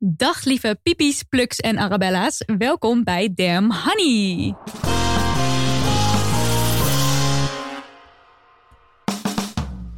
Dag lieve pipi's, pluks en arabella's. Welkom bij Damn Honey.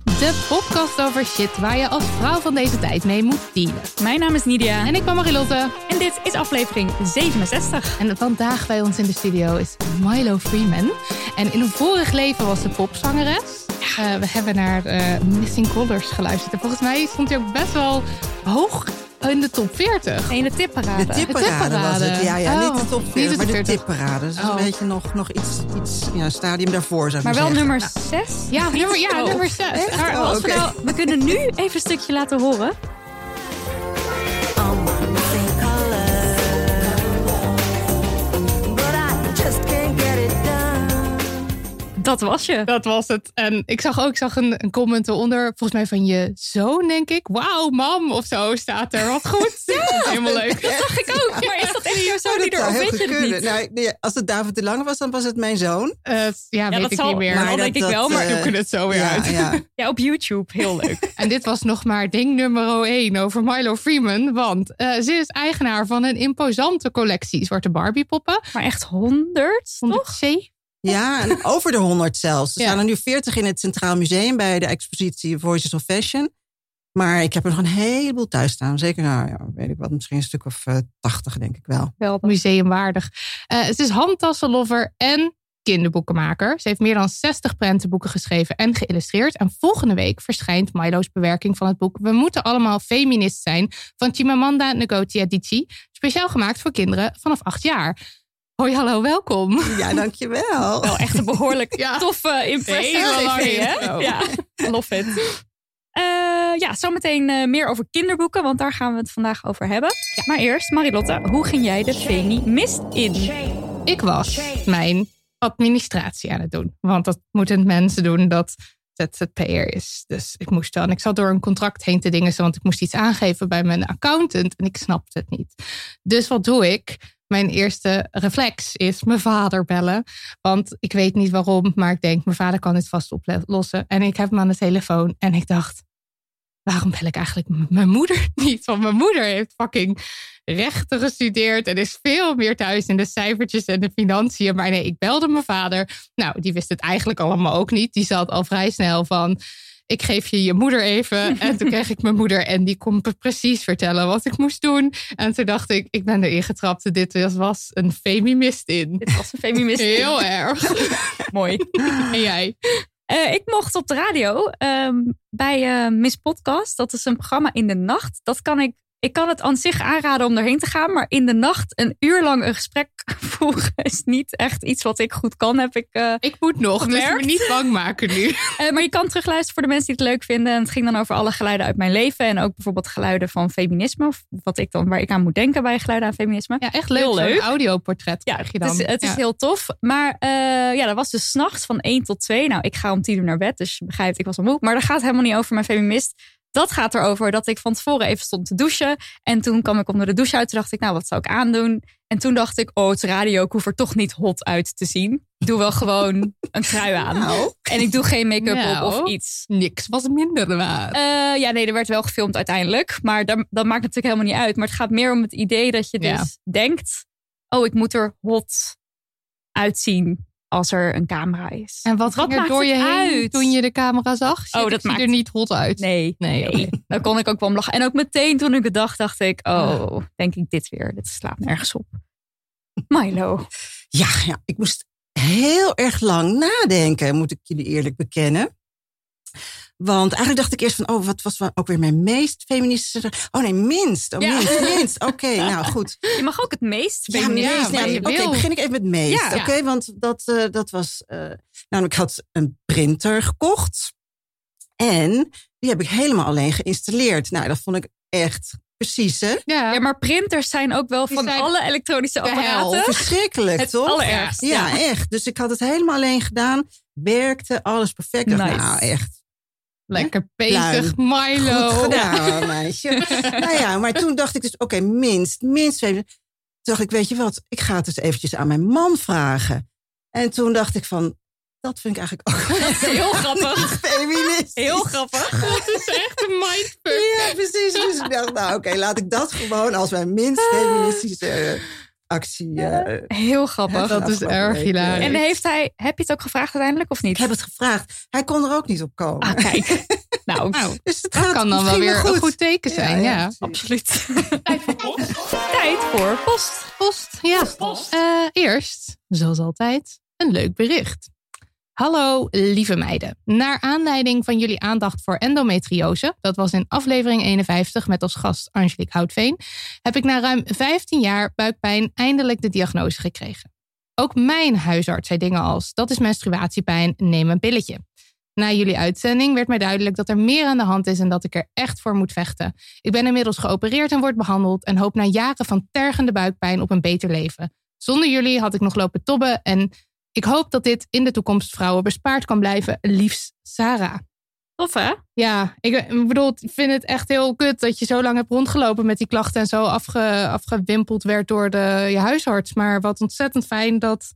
De podcast over shit waar je als vrouw van deze tijd mee moet dealen. Mijn naam is Nidia. En ik ben Marilotte. En dit is aflevering 67. En vandaag bij ons in de studio is Milo Freeman. En in een vorig leven was ze popzangeres. Eh, we hebben naar eh, Missing Colors geluisterd. En volgens mij stond hij ook best wel hoog in de top 40. In de tipparade. De tipparade was het. Ja, ja Oh, niet de top 40, maar de 40. tipparade. Dus is Oh. een beetje nog, nog iets, iets ja, een stadium daarvoor, zou ik Maar wel zeggen. nummer 6? Ja, nummer, ja, nummer 6. Echt? Maar Oh, als we, nou, we kunnen nu even een stukje laten horen. Dat was je. Dat was het. En ik zag ook ik zag een, een comment eronder, volgens mij van je zoon, denk ik. Wauw, mam, of zo staat er. Wat goed. Ja, dat is helemaal leuk. Dat zag ik ook. Maar is dat echt jouw Oh, zoon die dat er zou of heel weet je het kunnen. niet? Nou, nee, als het David de Lange was, dan was het mijn zoon. Eh, ja, weet dat ik zal- niet meer. maar Maar denk ik wel, maar we zoeken het zo weer ja, uit. Ja. Ja, op YouTube. Heel leuk. En dit was nog maar ding nummer 1 over Milo Freeman. Want eh, ze is eigenaar van een imposante collectie zwarte Barbie-poppen. Maar echt honderd, toch? 107. Ja, en over de 100 zelfs. Er Ja. staan er nu 40 in het Centraal Museum bij de expositie Voices of Fashion. Maar ik heb er nog een heleboel thuis staan. Zeker, nou, ja, weet ik wat, misschien een stuk of eh 80, denk ik wel. Wel museumwaardig. Eh ze is handtassenlover en kinderboekenmaker. Ze heeft meer dan 60 prentenboeken geschreven en geïllustreerd. En volgende week verschijnt Milo's bewerking van het boek We moeten allemaal feminist zijn van Chimamanda Ngozi Adichie. Speciaal gemaakt voor kinderen vanaf 8 jaar. Hoi, hallo, welkom. Ja, dankjewel. Wel echt een behoorlijk Ja. toffe impressie. Hè? intro. Ja, love it. Eh, ja, zometeen eh, meer over kinderboeken, want daar gaan we het vandaag over hebben. Maar eerst, Marilotte, hoe ging jij de feminist in? Ik was mijn administratie aan het doen. Want dat moeten mensen doen dat ZZP'er is. Dus ik moest dan, ik zat door een contract heen te dingen, want ik moest iets aangeven bij mijn accountant en ik snapte het niet. Dus wat doe ik? Mijn eerste reflex is mijn vader bellen. Want ik weet niet waarom, maar ik denk, mijn vader kan dit vast oplossen. En ik heb hem aan de telefoon en ik dacht, waarom bel ik eigenlijk mijn moeder niet? Want mijn moeder heeft fucking rechten gestudeerd en is veel meer thuis in de cijfertjes en de financiën. Maar nee, ik belde mijn vader. Nou, die wist het eigenlijk allemaal ook niet. Die zat al vrij snel van. Ik geef je je moeder even. En toen kreeg ik mijn moeder en die kon me precies vertellen wat ik moest doen. En toen dacht ik, ik ben erin getrapt. Dit was- was een femimist in. Dit was een feminist. Heel erg. mooi. En jij? Eh, ik mocht op de radio ehm, bij eh, Miss Podcast. Dat is een programma in de nacht. Dat kan ik. Ik kan het aan zich aanraden om erheen te gaan. Maar in de nacht een uur lang een gesprek voeren is niet echt iets wat ik goed kan. Heb ik. eh, Ik moet nog, dus Gemerkt? me niet bang maken nu. Eh, maar je kan terugluisteren voor de mensen die het leuk vinden. En het ging dan over alle geluiden uit mijn leven. En ook bijvoorbeeld geluiden van feminisme. Of wat ik dan, waar ik aan moet denken bij geluiden aan feminisme. Ja, echt leuk. Heel leuk. audioportret Ja, krijg je het dan. is, het is Ja. heel tof. Maar eh, ja, dat was dus s'nachts van 1 tot 2. Nou, ik ga om 10 uur naar bed, dus je begrijpt, ik was al moe. Maar dat gaat helemaal niet over mijn feminist. Dat gaat erover dat ik van tevoren even stond te douchen. En toen kwam ik onder de douche uit. Toen dacht ik, nou, wat zou ik aandoen? En toen dacht ik, oh, het radio. Ik hoef er toch niet hot uit te zien. Ik doe wel gewoon een trui aan. Nou. En ik doe geen make-up Nou. op of iets. Niks was minder waard. Eh, ja, nee, er werd wel gefilmd uiteindelijk. Maar dat, dat maakt natuurlijk helemaal niet uit. Maar het gaat meer om het idee dat je dus Ja. denkt... oh, ik moet er hot uitzien. Als er een camera is. En wat, Wat ging er door je heen uit? toen je de camera zag? Shit, Oh, dat maakt- er niet hot uit. Nee, Nee, nee. Daar kon ik ook wel om lachen. En ook meteen toen ik het dacht, dacht ik, oh, denk ik dit weer. Dit slaat nergens op. Milo. Ja, ja, ik moest heel erg lang nadenken, moet ik jullie eerlijk bekennen. Want eigenlijk dacht ik eerst van, oh, wat was ook weer mijn meest feministische... Oh nee, minst. Oh, Ja. minst, minst. Oké, nou goed. Je mag ook het meest Ja, feminist meest. wat Nou, je Oké, wil. begin ik even met meest. Ja. Oké, want dat, eh, dat was... eh namelijk, ik had een printer gekocht. En die heb ik helemaal alleen geïnstalleerd. Nou, dat vond ik echt precies, hè? Ja, Ja, maar printers zijn ook wel Die van alle elektronische hel. apparaten Verschrikkelijk, het toch? allerergst. Ja, echt. Dus ik had het helemaal alleen gedaan. Werkte, alles perfect. Nice. Nou, echt lekker bezig, Milo. goed gedaan, meisje. nou ja, maar toen dacht ik dus, oké, minst, minst twee. Toen dacht ik, weet je wat, ik ga het dus eventjes aan mijn man vragen. En toen dacht ik van, dat vind ik eigenlijk ook Dat is heel grappig. feminist. Heel grappig. Dat is echt een mindfuck. Ja, precies. Dus ik dacht, nou oké, laat ik dat gewoon als mijn minst feministische eh, actie. eh, Heel grappig. Dat is erg week, hilarisch. En heeft hij, heb je het ook gevraagd uiteindelijk of niet? Ik heb het gevraagd. Hij kon er ook niet op komen. Ah, kijk. nou, Nou, dus het dat kan dan wel weer goed. een goed teken zijn, ja. absoluut. Tijd voor post. Post, ja. Eh, eerst, zoals altijd, een leuk bericht. Hallo, lieve meiden. Naar aanleiding van jullie aandacht voor endometriose, dat was in aflevering 51 met als gast Angelique Houtveen, heb ik na ruim 15 jaar buikpijn eindelijk de diagnose gekregen. Ook mijn huisarts zei dingen als: dat is menstruatiepijn, neem een pilletje. Na jullie uitzending werd mij duidelijk dat er meer aan de hand is en dat ik er echt voor moet vechten. Ik ben inmiddels geopereerd en word behandeld en hoop na jaren van tergende buikpijn op een beter leven. Zonder jullie had ik nog lopen tobben en ik hoop dat dit in de toekomst vrouwen bespaard kan blijven. Liefst Sarah. Tof hè? Ja, ik, bedoel, ik vind het echt heel kut dat je zo lang hebt rondgelopen met die klachten en zo afge, afgewimpeld werd door de, je huisarts. Maar wat ontzettend fijn dat,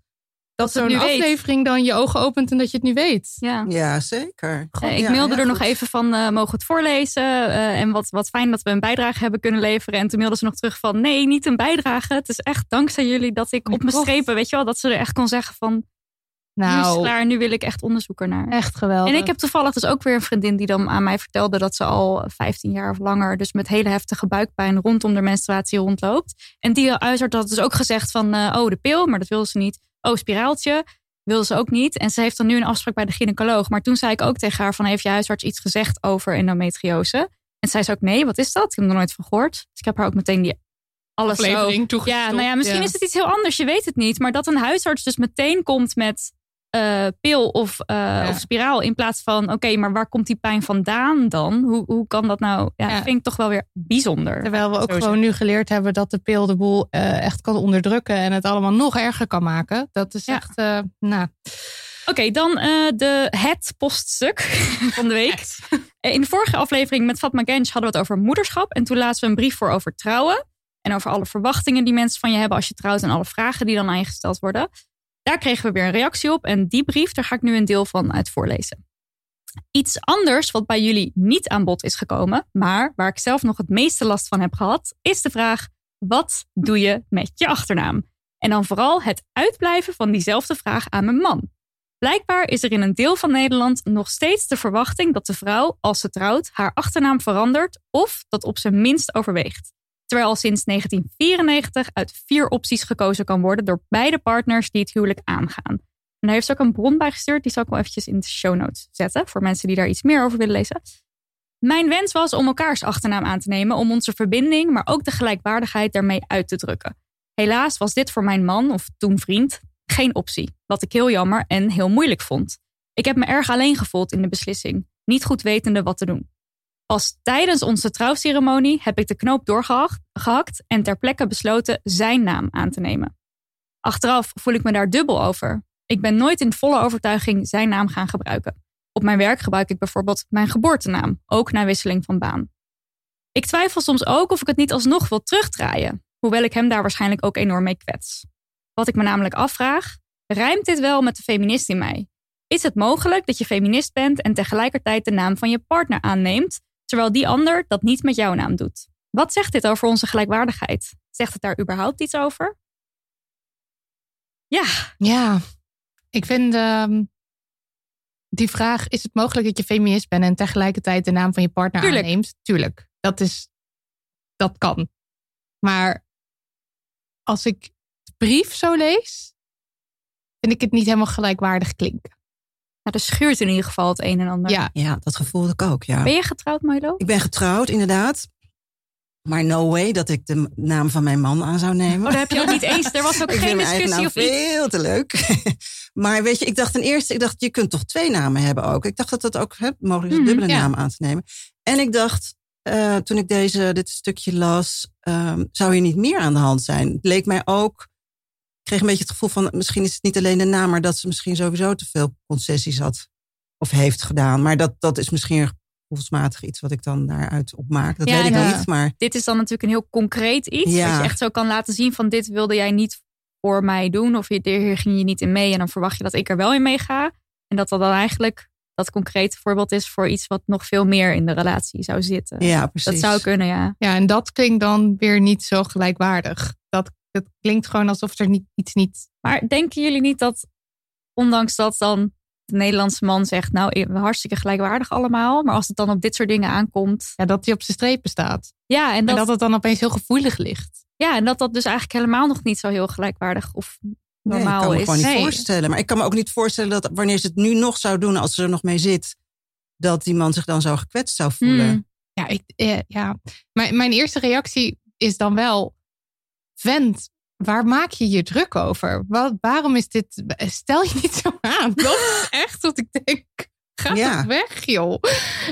dat het zo'n weet. aflevering dan je ogen opent en dat je het nu weet. Ja. Ja, zeker. Eh, ik Ja, mailde ja, er nog goed. even van, eh, mogen we het voorlezen? Eh, en wat, wat fijn dat we een bijdrage hebben kunnen leveren. En toen mailde ze nog terug van, nee, niet een bijdrage. Het is echt dankzij jullie dat ik op mijn strepen, weet je wel, dat ze er echt kon zeggen van, nu is het Nou, klaar, nu wil ik echt onderzoek ernaar. echt geweldig. En ik heb toevallig dus ook weer een vriendin die dan aan mij vertelde dat ze al 15 jaar of langer, dus met hele heftige buikpijn rondom de menstruatie rondloopt. En die huisarts had dus ook gezegd van, eh, oh de pil, maar dat wilde ze niet. Oh spiraaltje, wilde ze ook niet. En ze heeft dan nu een afspraak bij de gynaecoloog. Maar toen zei ik ook tegen haar van, heeft je huisarts iets gezegd over endometriose? En zei ze ook, nee, wat is dat? Ik heb er nooit van gehoord. Dus ik heb haar ook meteen die alles zo- ja, nou ja, misschien Ja. is het iets heel anders. Je weet het niet. Maar dat een huisarts dus meteen komt met eh, pil of, eh, of spiraal. In plaats van, oké, maar waar komt die pijn vandaan dan? Hoe, hoe kan dat nou? Ja, Ja. dat vind ik toch wel weer bijzonder. Terwijl we ook Zo gewoon nu geleerd hebben dat de pil de boel eh, echt kan onderdrukken en het allemaal nog erger kan maken. Dat is Ja. echt, eh, nou, Oké, dan eh, de, het poststuk van de week. In de vorige aflevering met Fatma Gensch hadden we het over moederschap. En toen lazen we een brief voor over trouwen. En over alle verwachtingen die mensen van je hebben als je trouwt. En alle vragen die dan aan je gesteld worden. Daar kregen we weer een reactie op. En die brief, daar ga ik nu een deel van uit voorlezen. Iets anders wat bij jullie niet aan bod is gekomen. Maar waar ik zelf nog het meeste last van heb gehad. Is de vraag, wat doe je met je achternaam? En dan vooral het uitblijven van diezelfde vraag aan mijn man. Blijkbaar is er in een deel van Nederland nog steeds de verwachting dat de vrouw, als ze trouwt, haar achternaam verandert of dat op zijn minst overweegt. Terwijl al sinds 1994 uit vier opties gekozen kan worden door beide partners die het huwelijk aangaan. En daar heeft ze ook een bron bij gestuurd, die zal ik wel eventjes in de show notes zetten voor mensen die daar iets meer over willen lezen. Mijn wens was om elkaars achternaam aan te nemen om onze verbinding, maar ook de gelijkwaardigheid daarmee uit te drukken. Helaas was dit voor mijn man, of toen vriend, geen optie. Wat ik heel jammer en heel moeilijk vond. Ik heb me erg alleen gevoeld in de beslissing, niet goed wetende wat te doen. Pas tijdens onze trouwceremonie heb ik de knoop doorgehakt en ter plekke besloten zijn naam aan te nemen. Achteraf voel ik me daar dubbel over. Ik ben nooit in volle overtuiging zijn naam gaan gebruiken. Op mijn werk gebruik ik bijvoorbeeld mijn geboortenaam, ook na wisseling van baan. Ik twijfel soms ook of ik het niet alsnog wil terugdraaien, hoewel ik hem daar waarschijnlijk ook enorm mee kwets. Wat ik me namelijk afvraag, rijmt dit wel met de feminist in mij? Is het mogelijk dat je feminist bent en tegelijkertijd de naam van je partner aanneemt, terwijl die ander dat niet met jouw naam doet? Wat zegt dit over onze gelijkwaardigheid? Zegt het daar überhaupt iets over? Ja, ja. Ik vind ehm, die vraag: is het mogelijk dat je feminist bent en tegelijkertijd de naam van je partner Tuurlijk. aanneemt? Tuurlijk. Dat is. Dat kan. Maar als ik de brief zo lees, vind ik het niet helemaal gelijkwaardig klinken. Ja, er schuurt in ieder geval het een en ander. Ja, Ja, dat gevoel had ik ook, ja. Ben je getrouwd, Milo? Ik ben getrouwd, inderdaad. Maar no way dat ik de naam van mijn man aan zou nemen. Oh, daar heb je ook niet eens. Er was ook ik geen mijn eigen discussie naam of iets. veel te leuk. maar weet je, ik dacht ten eerste, ik dacht, je kunt toch twee namen hebben ook. Ik dacht dat dat ook hè, mogelijk is, een Mhm, dubbele ja. naam aan te nemen. En ik dacht, eh, toen ik deze, dit stukje las, ehm, zou hier niet meer aan de hand zijn. Het leek mij ook, kreeg een beetje het gevoel van, misschien is het niet alleen de naam, maar dat ze misschien sowieso te veel concessies had of heeft gedaan. Maar dat, dat is misschien gevoelsmatig iets wat ik dan daaruit opmaak. Dat Ja, weet ik ja. niet, maar Dit is dan natuurlijk een heel concreet iets. Ja. Dat je echt zo kan laten zien van dit wilde jij niet voor mij doen. Of hier ging je niet in mee. En dan verwacht je dat ik er wel in meega. En dat dat dan eigenlijk dat concrete voorbeeld is voor iets wat nog veel meer in de relatie zou zitten. ja, precies. dat zou kunnen, ja. ja, en dat klinkt dan weer niet zo gelijkwaardig. Dat, het klinkt gewoon alsof er niet, iets niet. Maar denken jullie niet dat, ondanks dat dan de Nederlandse man zegt, nou, hartstikke gelijkwaardig allemaal. Maar als het dan op dit soort dingen aankomt. Ja, dat die op zijn strepen staat. Ja, en En dat, dat het dan opeens heel gevoelig ligt. ja, en dat dat dus eigenlijk helemaal nog niet zo heel gelijkwaardig of Nee, normaal ik kan me is. gewoon niet Nee. voorstellen. Maar ik kan me ook niet voorstellen dat wanneer ze het nu nog zou doen, als ze er nog mee zit, dat die man zich dan zo gekwetst zou voelen. Hmm. Ja, ik, eh, ja. Mijn, mijn eerste reactie is dan wel: vent, waar maak je je druk over? Wat, waarom is dit. Stel je niet zo aan. Dat is echt wat ik denk. Ga Ja. weg, joh.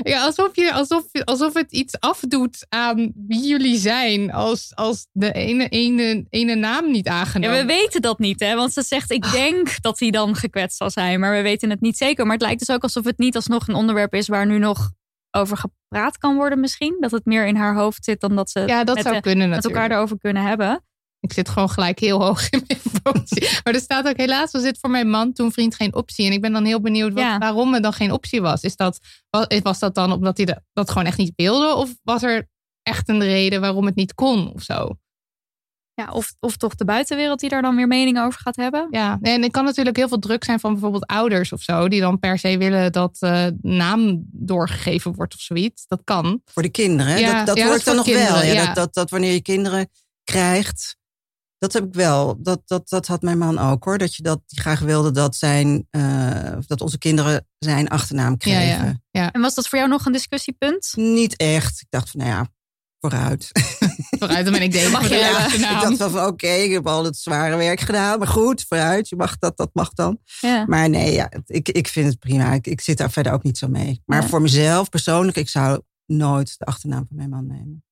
Ja, alsof, je, alsof, alsof het iets afdoet aan wie jullie zijn. Als, als de ene, ene, ene naam niet Ja, aangenomen we weten dat niet, hè? Want ze zegt, ik denk dat hij dan gekwetst zal zijn. Maar we weten het niet zeker. Maar het lijkt dus ook alsof het niet alsnog een onderwerp is waar nu nog over gepraat kan worden misschien. Dat het meer in haar hoofd zit dan dat ze Ja, dat met, zou kunnen met elkaar erover kunnen hebben. Ik zit gewoon gelijk heel hoog in mijn emotie. Maar er staat ook helaas was dit voor mijn man toen vriend geen optie. En ik ben dan heel benieuwd wat, Ja. waarom het dan geen optie was. Is dat, wa- was dat dan omdat hij dat gewoon echt niet wilde? Of was er echt een reden waarom het niet kon of zo? Ja, of, of toch de buitenwereld die daar dan weer mening over gaat hebben. Ja, en er kan natuurlijk heel veel druk zijn van bijvoorbeeld ouders of zo. Die dan per se willen dat eh, naam doorgegeven wordt of zoiets. Dat kan. Voor de kinderen. hè? Ja, dat dat ja, dan nog wel. Ja, ja. Dat, dat, dat wanneer je kinderen krijgt. Dat heb ik wel. Dat, dat, dat had mijn man ook hoor. Dat je dat die graag wilde dat zijn, eh, dat onze kinderen zijn achternaam kregen. ja, ja. En was dat voor jou nog een discussiepunt? Niet echt. Ik dacht van nou ja, vooruit. Vooruit, dan ben ik. Mag je Ja, ik dacht van, oké, ik heb al het zware werk gedaan. Maar goed, vooruit. Je mag dat, dat mag dan. Ja. Maar nee, ja, ik, ik vind het prima. Ik, ik zit daar verder ook niet zo mee. Maar Ja. voor mezelf persoonlijk, ik zou nooit de achternaam van mijn man nemen.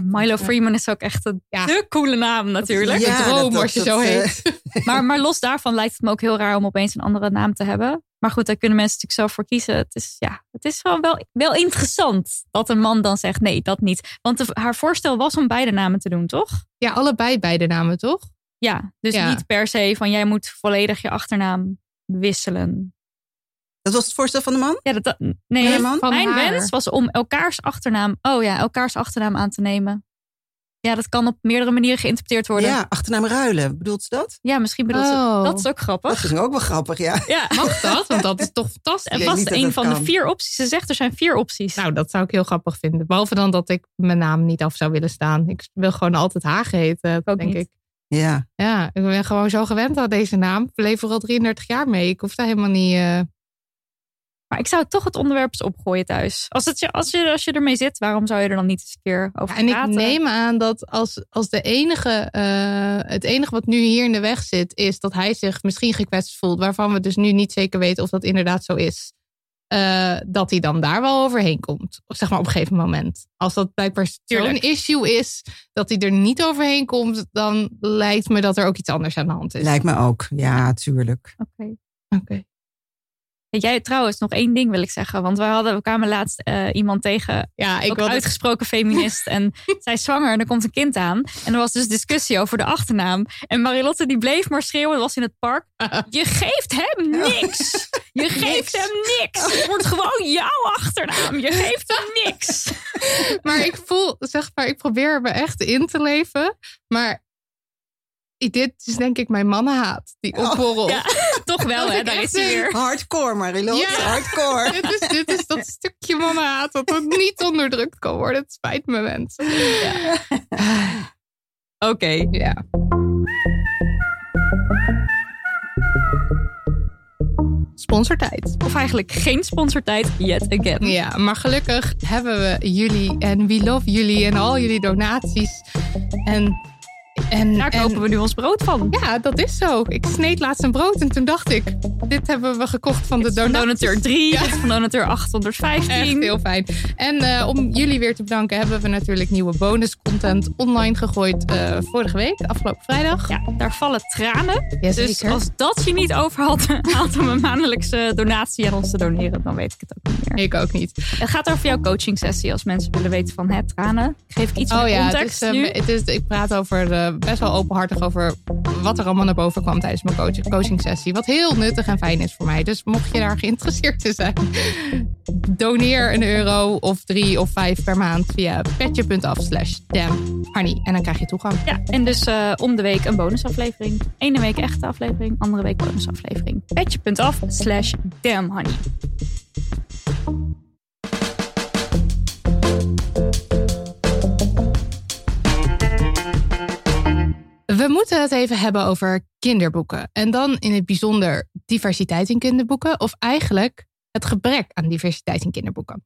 Milo dat- Freeman is ook echt een Ja. de coole naam natuurlijk. Ja. Droom dat- als je dat, zo eh, heet. Maar, maar los daarvan lijkt het me ook heel raar om opeens een andere naam te hebben. Maar goed, daar kunnen mensen natuurlijk zelf voor kiezen. Het is, ja, het is gewoon wel, wel interessant dat een man dan zegt nee, dat niet. Want de- haar voorstel was om beide namen te doen, toch? Ja, allebei beide namen, toch? Ja, dus Ja. niet per se van jij moet volledig je achternaam wisselen. Dat was het voorstel van de man? Ja, dat, dat- nee, man? Van mijn haar. wens was om elkaars achternaam, oh ja, elkaars achternaam aan te nemen. Ja, dat kan op meerdere manieren geïnterpreteerd worden. Ja, Ja, achternaam ruilen. Bedoelt ze dat? misschien bedoelt ze. Oh. Dat is ook Dat grappig. is ook wel grappig, ja. Ja, Mag dat? Want dat is toch fantastisch. niet dat een dat van de vier opties. Ze zegt er zijn vier opties. Nou, dat zou ik heel grappig vinden. Behalve dan dat ik mijn naam niet af zou willen staan. Ik wil gewoon altijd Hagen heten, ook denk niet. ik. Ja, Ja, ik ben gewoon zo gewend aan deze naam. Ik leef er al 33 jaar mee. Ik hoef daar helemaal niet... eh, Maar ik zou toch het onderwerp eens opgooien thuis. Als, het je, als, je, als je ermee zit, waarom zou je er dan niet eens een keer over Ja, en ik praten? neem aan dat als, als de enige, eh, het enige wat nu hier in de weg zit, is dat hij zich misschien gekwetst voelt, waarvan we dus nu niet zeker weten of dat inderdaad zo is. eh, dat hij dan daar wel overheen komt. Of zeg maar op een gegeven moment. Als dat blijkbaar zo'n Tuurlijk. issue is dat hij er niet overheen komt, dan lijkt me dat er ook iets anders aan de hand is. lijkt me ook. Ja, tuurlijk. Oké. Oké. Jij trouwens, nog één ding wil ik zeggen. Want we, hadden, we kwamen laatst eh, iemand tegen, Ja, ik ook uitgesproken feminist. en zij is zwanger en er komt een kind aan. En er was dus discussie over de achternaam. En Marilotte die bleef maar schreeuwen, was in het park. Je geeft hem niks! Je geeft hem niks! Het wordt gewoon jouw achternaam. Je geeft hem niks! Maar ik voel, zeg maar, ik probeer me echt in te leven. Maar dit is denk ik mijn mannenhaat die Oh, opborrelt. Ja, toch wel, hè? Daar is hij weer. Hardcore, Marilot. Ja. Hardcore. dit, is, dit is dat stukje mannenhaat dat het niet onderdrukt kan worden. Het spijt me, mensen. Oké. Ja. Sponsortijd. Of eigenlijk geen sponsortijd yet again. Ja, maar gelukkig hebben we jullie en we love jullie en al jullie donaties. En, en, Daar en- kopen we nu ons brood van. Ja, dat is zo. Ik sneed laatst een brood en toen dacht ik, dit hebben we gekocht van de donateur 3, Ja. dit is van donateur 815. Echt heel fijn. En eh, om jullie weer te bedanken, hebben we natuurlijk nieuwe bonuscontent online gegooid eh, vorige week, afgelopen vrijdag. Ja, daar vallen tranen. Dus als dat je niet overhaalt om een maandelijkse donatie aan ons te doneren, dan weet ik het ook niet meer. Ik ook niet. Het gaat over jouw coaching sessie als mensen willen weten van het tranen. Geef ik iets Oh meer ja, context nu. het is, ik praat over eh, best wel openhartig over wat er allemaal naar boven kwam tijdens mijn coach, coaching sessie. Wat heel nuttig en fijn is voor mij. Dus mocht je daar geïnteresseerd in zijn, doneer een euro of drie of vijf per maand via petje.af slash damnhoney. En dan krijg je toegang. Ja, en dus eh, om de week een bonusaflevering. Ene week echte aflevering, andere week bonusaflevering. Petje.af slash damnhoney. We moeten het even hebben over kinderboeken. En dan in het bijzonder diversiteit in kinderboeken. Of eigenlijk het gebrek aan diversiteit in kinderboeken.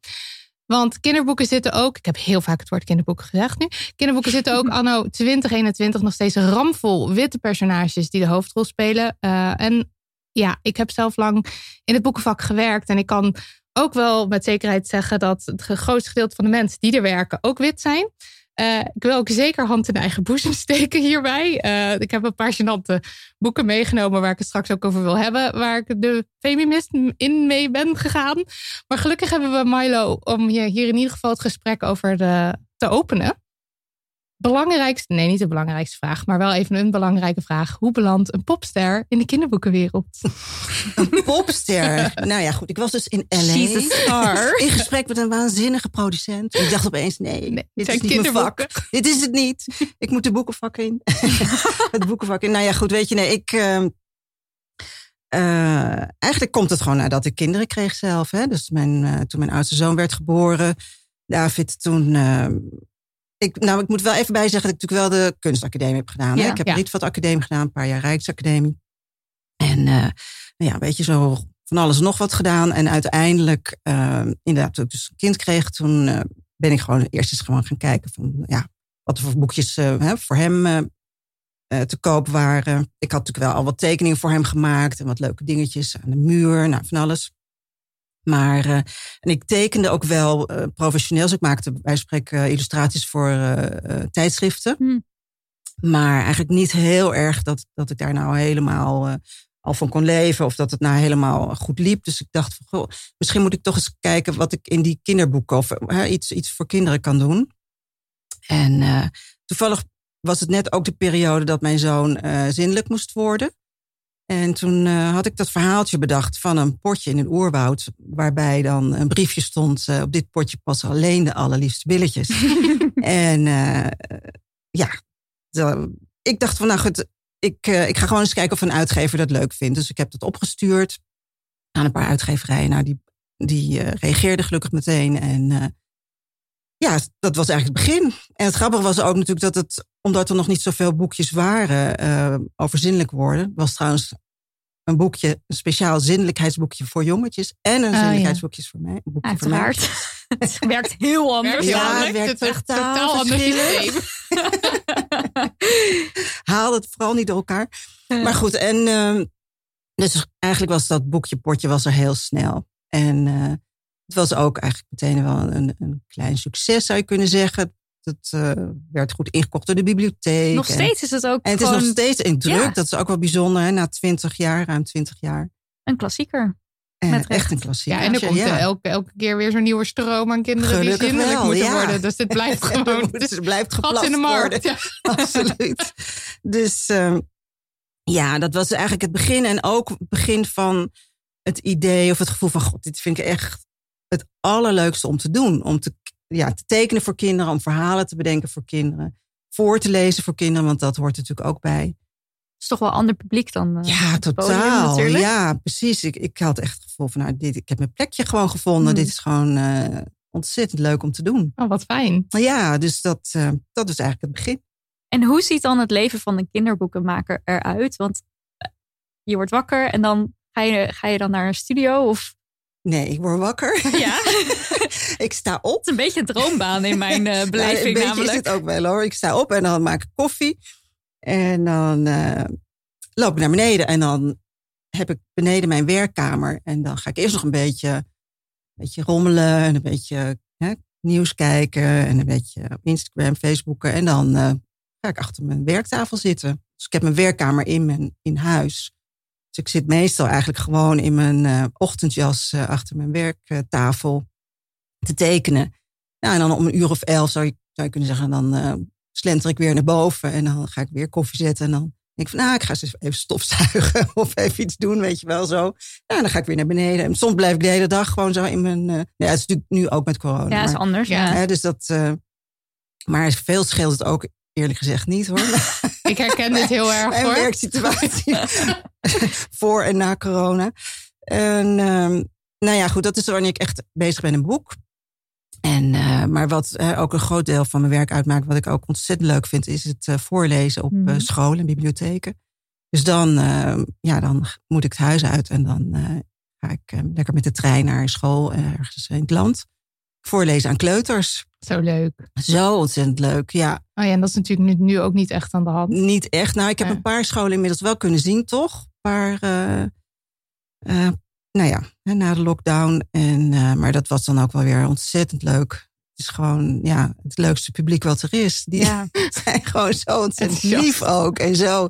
Want kinderboeken zitten ook, ik heb heel vaak het woord kinderboeken gezegd nu. Kinderboeken zitten ook anno 2021 nog steeds ramvol witte personages die de hoofdrol spelen. Eh, en ja, ik heb zelf lang in het boekenvak gewerkt. En ik kan ook wel met zekerheid zeggen dat het grootste gedeelte van de mensen die er werken ook wit zijn. Eh, ik wil ook zeker hand in eigen boezem steken hierbij. Eh, ik heb een paar gênante boeken meegenomen waar ik het straks ook over wil hebben. Waar ik de feminist in mee ben gegaan. Maar gelukkig hebben we Milo om je hier in ieder geval het gesprek over de, te openen. Belangrijkste, nee niet de belangrijkste vraag, maar wel even een belangrijke vraag. Hoe belandt een popster in de kinderboekenwereld? Popster. nou ja, goed. Ik was dus in LA. She's a star. In gesprek met een waanzinnige producent. Ik dacht opeens, nee, Nee, dit zijn is niet mijn vak. Dit is het niet. Ik moet de boekenvak in. het boekenvak in. Nou ja, goed, weet je, nee, ik... ehm, eh, eigenlijk komt het gewoon nadat ik kinderen kreeg zelf. Hè? Dus mijn, eh, toen mijn oudste zoon werd geboren, David, toen... ik, nou, ik moet wel even bij zeggen dat ik natuurlijk wel de kunstacademie heb gedaan. Ja, ik heb ja. een Rietveld Academie gedaan, een paar jaar Rijksacademie. En eh, nou ja, weet je, zo van alles en nog wat gedaan. En uiteindelijk, ehm, inderdaad, toen ik dus een kind kreeg, toen eh, ben ik gewoon eerst eens gewoon gaan kijken van, ja, wat er voor boekjes eh, hè, voor hem te koop waren. Ik had natuurlijk wel al wat tekeningen voor hem gemaakt en wat leuke dingetjes aan de muur, nou, van alles. Maar, eh, en ik tekende ook wel eh, professioneel. Dus ik maakte bij spreken eh, illustraties voor tijdschriften. Hmm. Maar eigenlijk niet heel erg dat, dat ik daar nou helemaal al van kon leven. Of dat het nou helemaal goed liep. Dus ik dacht van, goh, misschien moet ik toch eens kijken wat ik in die kinderboeken of iets, iets voor kinderen kan doen. En toevallig was het net ook de periode dat mijn zoon zindelijk moest worden. En toen eh, had ik dat verhaaltje bedacht van een potje in een oerwoud. Waarbij dan een briefje stond. eh, op dit potje passen alleen de allerliefste billetjes. en eh, ja, zo, ik dacht van nou goed. Ik, ik ga gewoon eens kijken of een uitgever dat leuk vindt. Dus ik heb dat opgestuurd aan een paar uitgeverijen. Nou, die, die reageerden gelukkig meteen. En ja, dat was eigenlijk het begin. En het grappige was ook natuurlijk dat het, omdat er nog niet zoveel boekjes waren eh, over zinnelijk worden, was trouwens een boekje, een speciaal zinnelijkheidsboekje voor jongetjes en een ja. zinnelijkheidsboekje voor mij. Een boekje voor mij. Uiteraard. het werkt heel anders. Ja, het werkt Het totaal totaal ander verschillend. systeem. Haal het vooral niet door elkaar. Maar goed, en ehm, dus eigenlijk was dat boekje potje was er heel snel. En eh, het was ook eigenlijk meteen wel een, een klein succes, zou je kunnen zeggen. Het eh, werd goed ingekocht door de bibliotheek. Nog En- steeds is het ook En het is nog steeds in druk. Ja. Dat is ook wel bijzonder, hè? na 20 jaar, ruim 20 jaar. een klassieker. Eh, Met recht. echt een klassieker. Ja, en er komt Ja. elke, elke keer weer zo'n nieuwe stroom aan kinderen Gelukkig die zindelijk wel, moeten ja. worden. Dus dit blijft gewoon moet- het is blijft geplast in de markt. Ja. Absoluut. Dus ehm, ja, dat was eigenlijk het begin. En ook het begin van het idee of het gevoel van... God, dit vind ik echt het allerleukste om te doen. Om te, ja, te tekenen voor kinderen, om verhalen te bedenken voor kinderen. Voor te lezen voor kinderen, want dat hoort er natuurlijk ook bij. is toch wel ander publiek dan. Uh, ja, totaal. Podium, ja, precies. Ik, ik had echt het gevoel van, nou, dit, ik heb mijn plekje gewoon gevonden. Dit is gewoon uh, ontzettend leuk om te doen. Oh, wat fijn. Ja, dus dat, uh, dat is eigenlijk het begin. En hoe ziet dan het leven van een kinderboekenmaker eruit? Want je wordt wakker en dan ga je, ga je dan naar een studio of Nee, ik word wakker. Ja. ik sta op. Het is een beetje een droombaan in mijn uh, beleving ja, een is het ook wel hoor. Ik sta op en dan maak ik koffie. En dan uh, loop ik naar beneden. En dan heb ik beneden mijn werkkamer. En dan ga ik eerst nog een beetje, een beetje rommelen. En een beetje hè, nieuws kijken. En een beetje op Instagram, Facebooken. En dan uh, ga ik achter mijn werktafel zitten. Dus ik heb mijn werkkamer in, mijn, in huis. Dus ik zit meestal eigenlijk gewoon in mijn uh, ochtendjas uh, achter mijn werktafel te tekenen. Nou, en dan om een uur of elf zou je, zou je kunnen zeggen, dan slenter ik weer naar boven en dan ga ik weer koffie zetten. En dan denk ik van, nou, ik ga eens even stofzuigen of even iets doen, weet je wel zo. Nou, dan ga ik weer naar beneden. En soms blijf ik de hele dag gewoon zo in mijn... ja, het is natuurlijk nu ook met corona. Ja, dat is anders, ja. Hè, dus dat... maar veel scheelt het ook eerlijk gezegd niet hoor. Ik herken dit heel erg hoor. werksituatie voor en na corona. En um, nou ja, goed, dat is wanneer ik echt bezig ben in een boek. En, uh, maar wat uh, ook een groot deel van mijn werk uitmaakt, wat ik ook ontzettend leuk vind, is het uh, voorlezen op mm. scholen en bibliotheken. Dus dan, ehm, ja, dan moet ik het huis uit en dan ga ik lekker met de trein naar school ergens in het land. Voorlezen aan kleuters. Zo leuk. Zo ontzettend leuk, ja. Oh ja, en dat is natuurlijk nu, nu ook niet echt aan de hand. Niet echt. Nou, ik heb ja. een paar scholen inmiddels wel kunnen zien, toch? Paar, uh, uh, nou ja, na de lockdown. En, uh, maar dat was dan ook wel weer ontzettend leuk. Het is gewoon, ja, het leukste publiek wat er is. Die ja. zijn gewoon zo ontzettend lief ook. En zo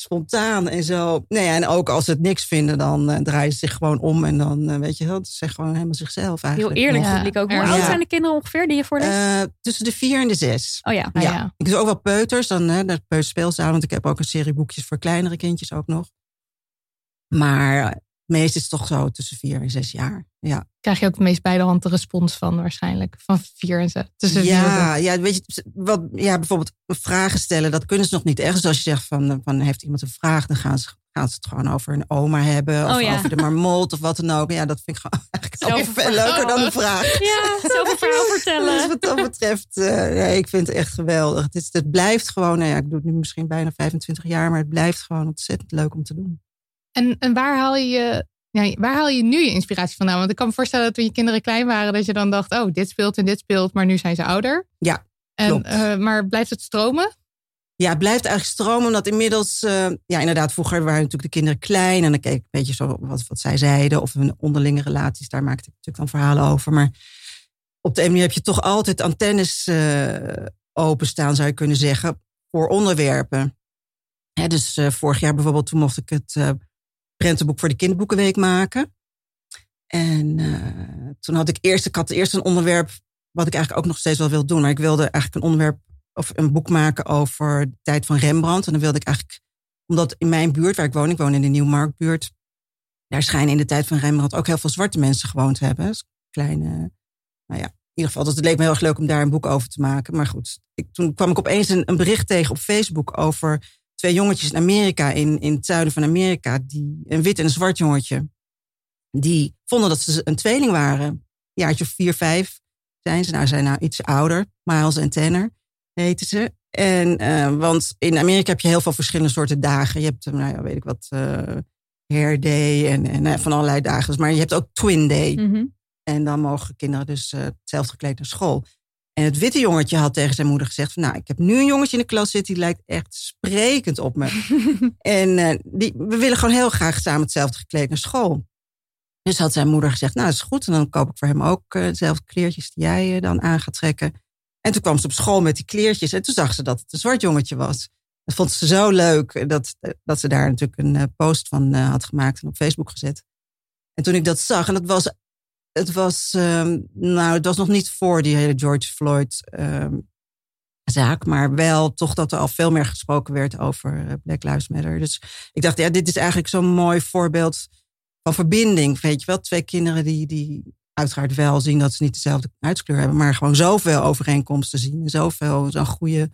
spontaan en zo. Ja, en ook als ze het niks vinden, dan uh, draaien ze zich gewoon om. En dan, uh, weet je wel, ze gewoon helemaal zichzelf eigenlijk. Heel eerlijk ja. publiek ook. Hoe oud zijn de kinderen ongeveer die je voorleest? Uh, tussen de vier en de zes. Oh ja. ja. ja. Ik doe ook wel peuters, dan hè, de peuterspeelzaal. Want ik heb ook een serie boekjes voor kleinere kindjes ook nog. Maar het meeste is toch zo tussen vier en zes jaar. Ja. Krijg je ook het meest bij de hand de respons van waarschijnlijk. Van vier en zes. Tussen ja, ja, weet je, wat, ja, bijvoorbeeld vragen stellen, dat kunnen ze nog niet echt. Dus als je zegt van, van heeft iemand een vraag, dan gaan ze, gaan ze het gewoon over een oma hebben. Of oh, ja. over de marmot of wat dan ook. Ja, dat vind ik gewoon eigenlijk veel leuker dan een vraag. Ja, zoveel verhaal vertellen. Dus wat dat betreft, uh, ja, ik vind het echt geweldig. Het, is, het blijft gewoon, nou ja, ik doe het nu misschien bijna 25 jaar, maar het blijft gewoon ontzettend leuk om te doen. En, en waar haal je waar haal je nu je inspiratie vandaan? Want ik kan me voorstellen dat toen je kinderen klein waren, dat je dan dacht, oh, dit speelt en dit speelt, maar nu zijn ze ouder. Ja. En, uh, maar blijft het stromen? Ja, het blijft eigenlijk stromen, omdat inmiddels, uh, ja, inderdaad, vroeger waren natuurlijk de kinderen klein en dan keek ik een beetje zo wat, wat zij zeiden of hun onderlinge relaties, daar maakte ik natuurlijk dan verhalen over. Maar op de een manier heb je toch altijd antennes uh, openstaan, zou je kunnen zeggen, voor onderwerpen. Hè, dus vorig jaar bijvoorbeeld, toen mocht ik het prentenboek voor de kinderboekenweek maken. En uh, toen had ik eerst, ik had eerst een onderwerp wat ik eigenlijk ook nog steeds wel wil doen. Maar ik wilde eigenlijk een onderwerp of een boek maken over de tijd van Rembrandt. En dan wilde ik eigenlijk, omdat in mijn buurt waar ik woon, ik woon in de Nieuwmarktbuurt. Daar schijnen in de tijd van Rembrandt ook heel veel zwarte mensen gewoond te hebben. Dus kleine, nou ja, in ieder geval, dat het leek me heel erg leuk om daar een boek over te maken. Maar goed, ik, toen kwam ik opeens een, een bericht tegen op Facebook over twee jongetjes in Amerika, in, in het zuiden van Amerika, die, een wit en een zwart jongetje, die vonden dat ze een tweeling waren. Een jaartje of vier, vijf zijn ze. Nou, zijn nou iets ouder. Miles en Tanner heten ze. En, uh, want in Amerika heb je heel veel verschillende soorten dagen. Je hebt, nou ja, weet ik wat, uh, hair day en, en uh, van allerlei dagen. Maar je hebt ook twin day. Mm -hmm. En dan mogen kinderen dus hetzelfde gekleed naar school. En het witte jongetje had tegen zijn moeder gezegd: van, Nou, ik heb nu een jongetje in de klas zitten, die lijkt echt sprekend op me. en uh, die, we willen gewoon heel graag samen hetzelfde gekleed naar school. Dus had zijn moeder gezegd: Nou, dat is goed. En dan koop ik voor hem ook uh, dezelfde kleertjes die jij uh, dan aan gaat trekken. En toen kwam ze op school met die kleertjes. En toen zag ze dat het een zwart jongetje was. Dat vond ze zo leuk dat, dat ze daar natuurlijk een post van had gemaakt en op Facebook gezet. En toen ik dat zag, en dat was het was, um, nou, het was nog niet voor die hele George Floyd um, zaak, maar wel toch dat er al veel meer gesproken werd over Black Lives Matter. Dus ik dacht, ja, dit is eigenlijk zo'n mooi voorbeeld van verbinding. Weet je wel, twee kinderen die, die uiteraard wel zien dat ze niet dezelfde uitskleur hebben, maar gewoon zoveel overeenkomsten zien en zoveel, zo'n goede,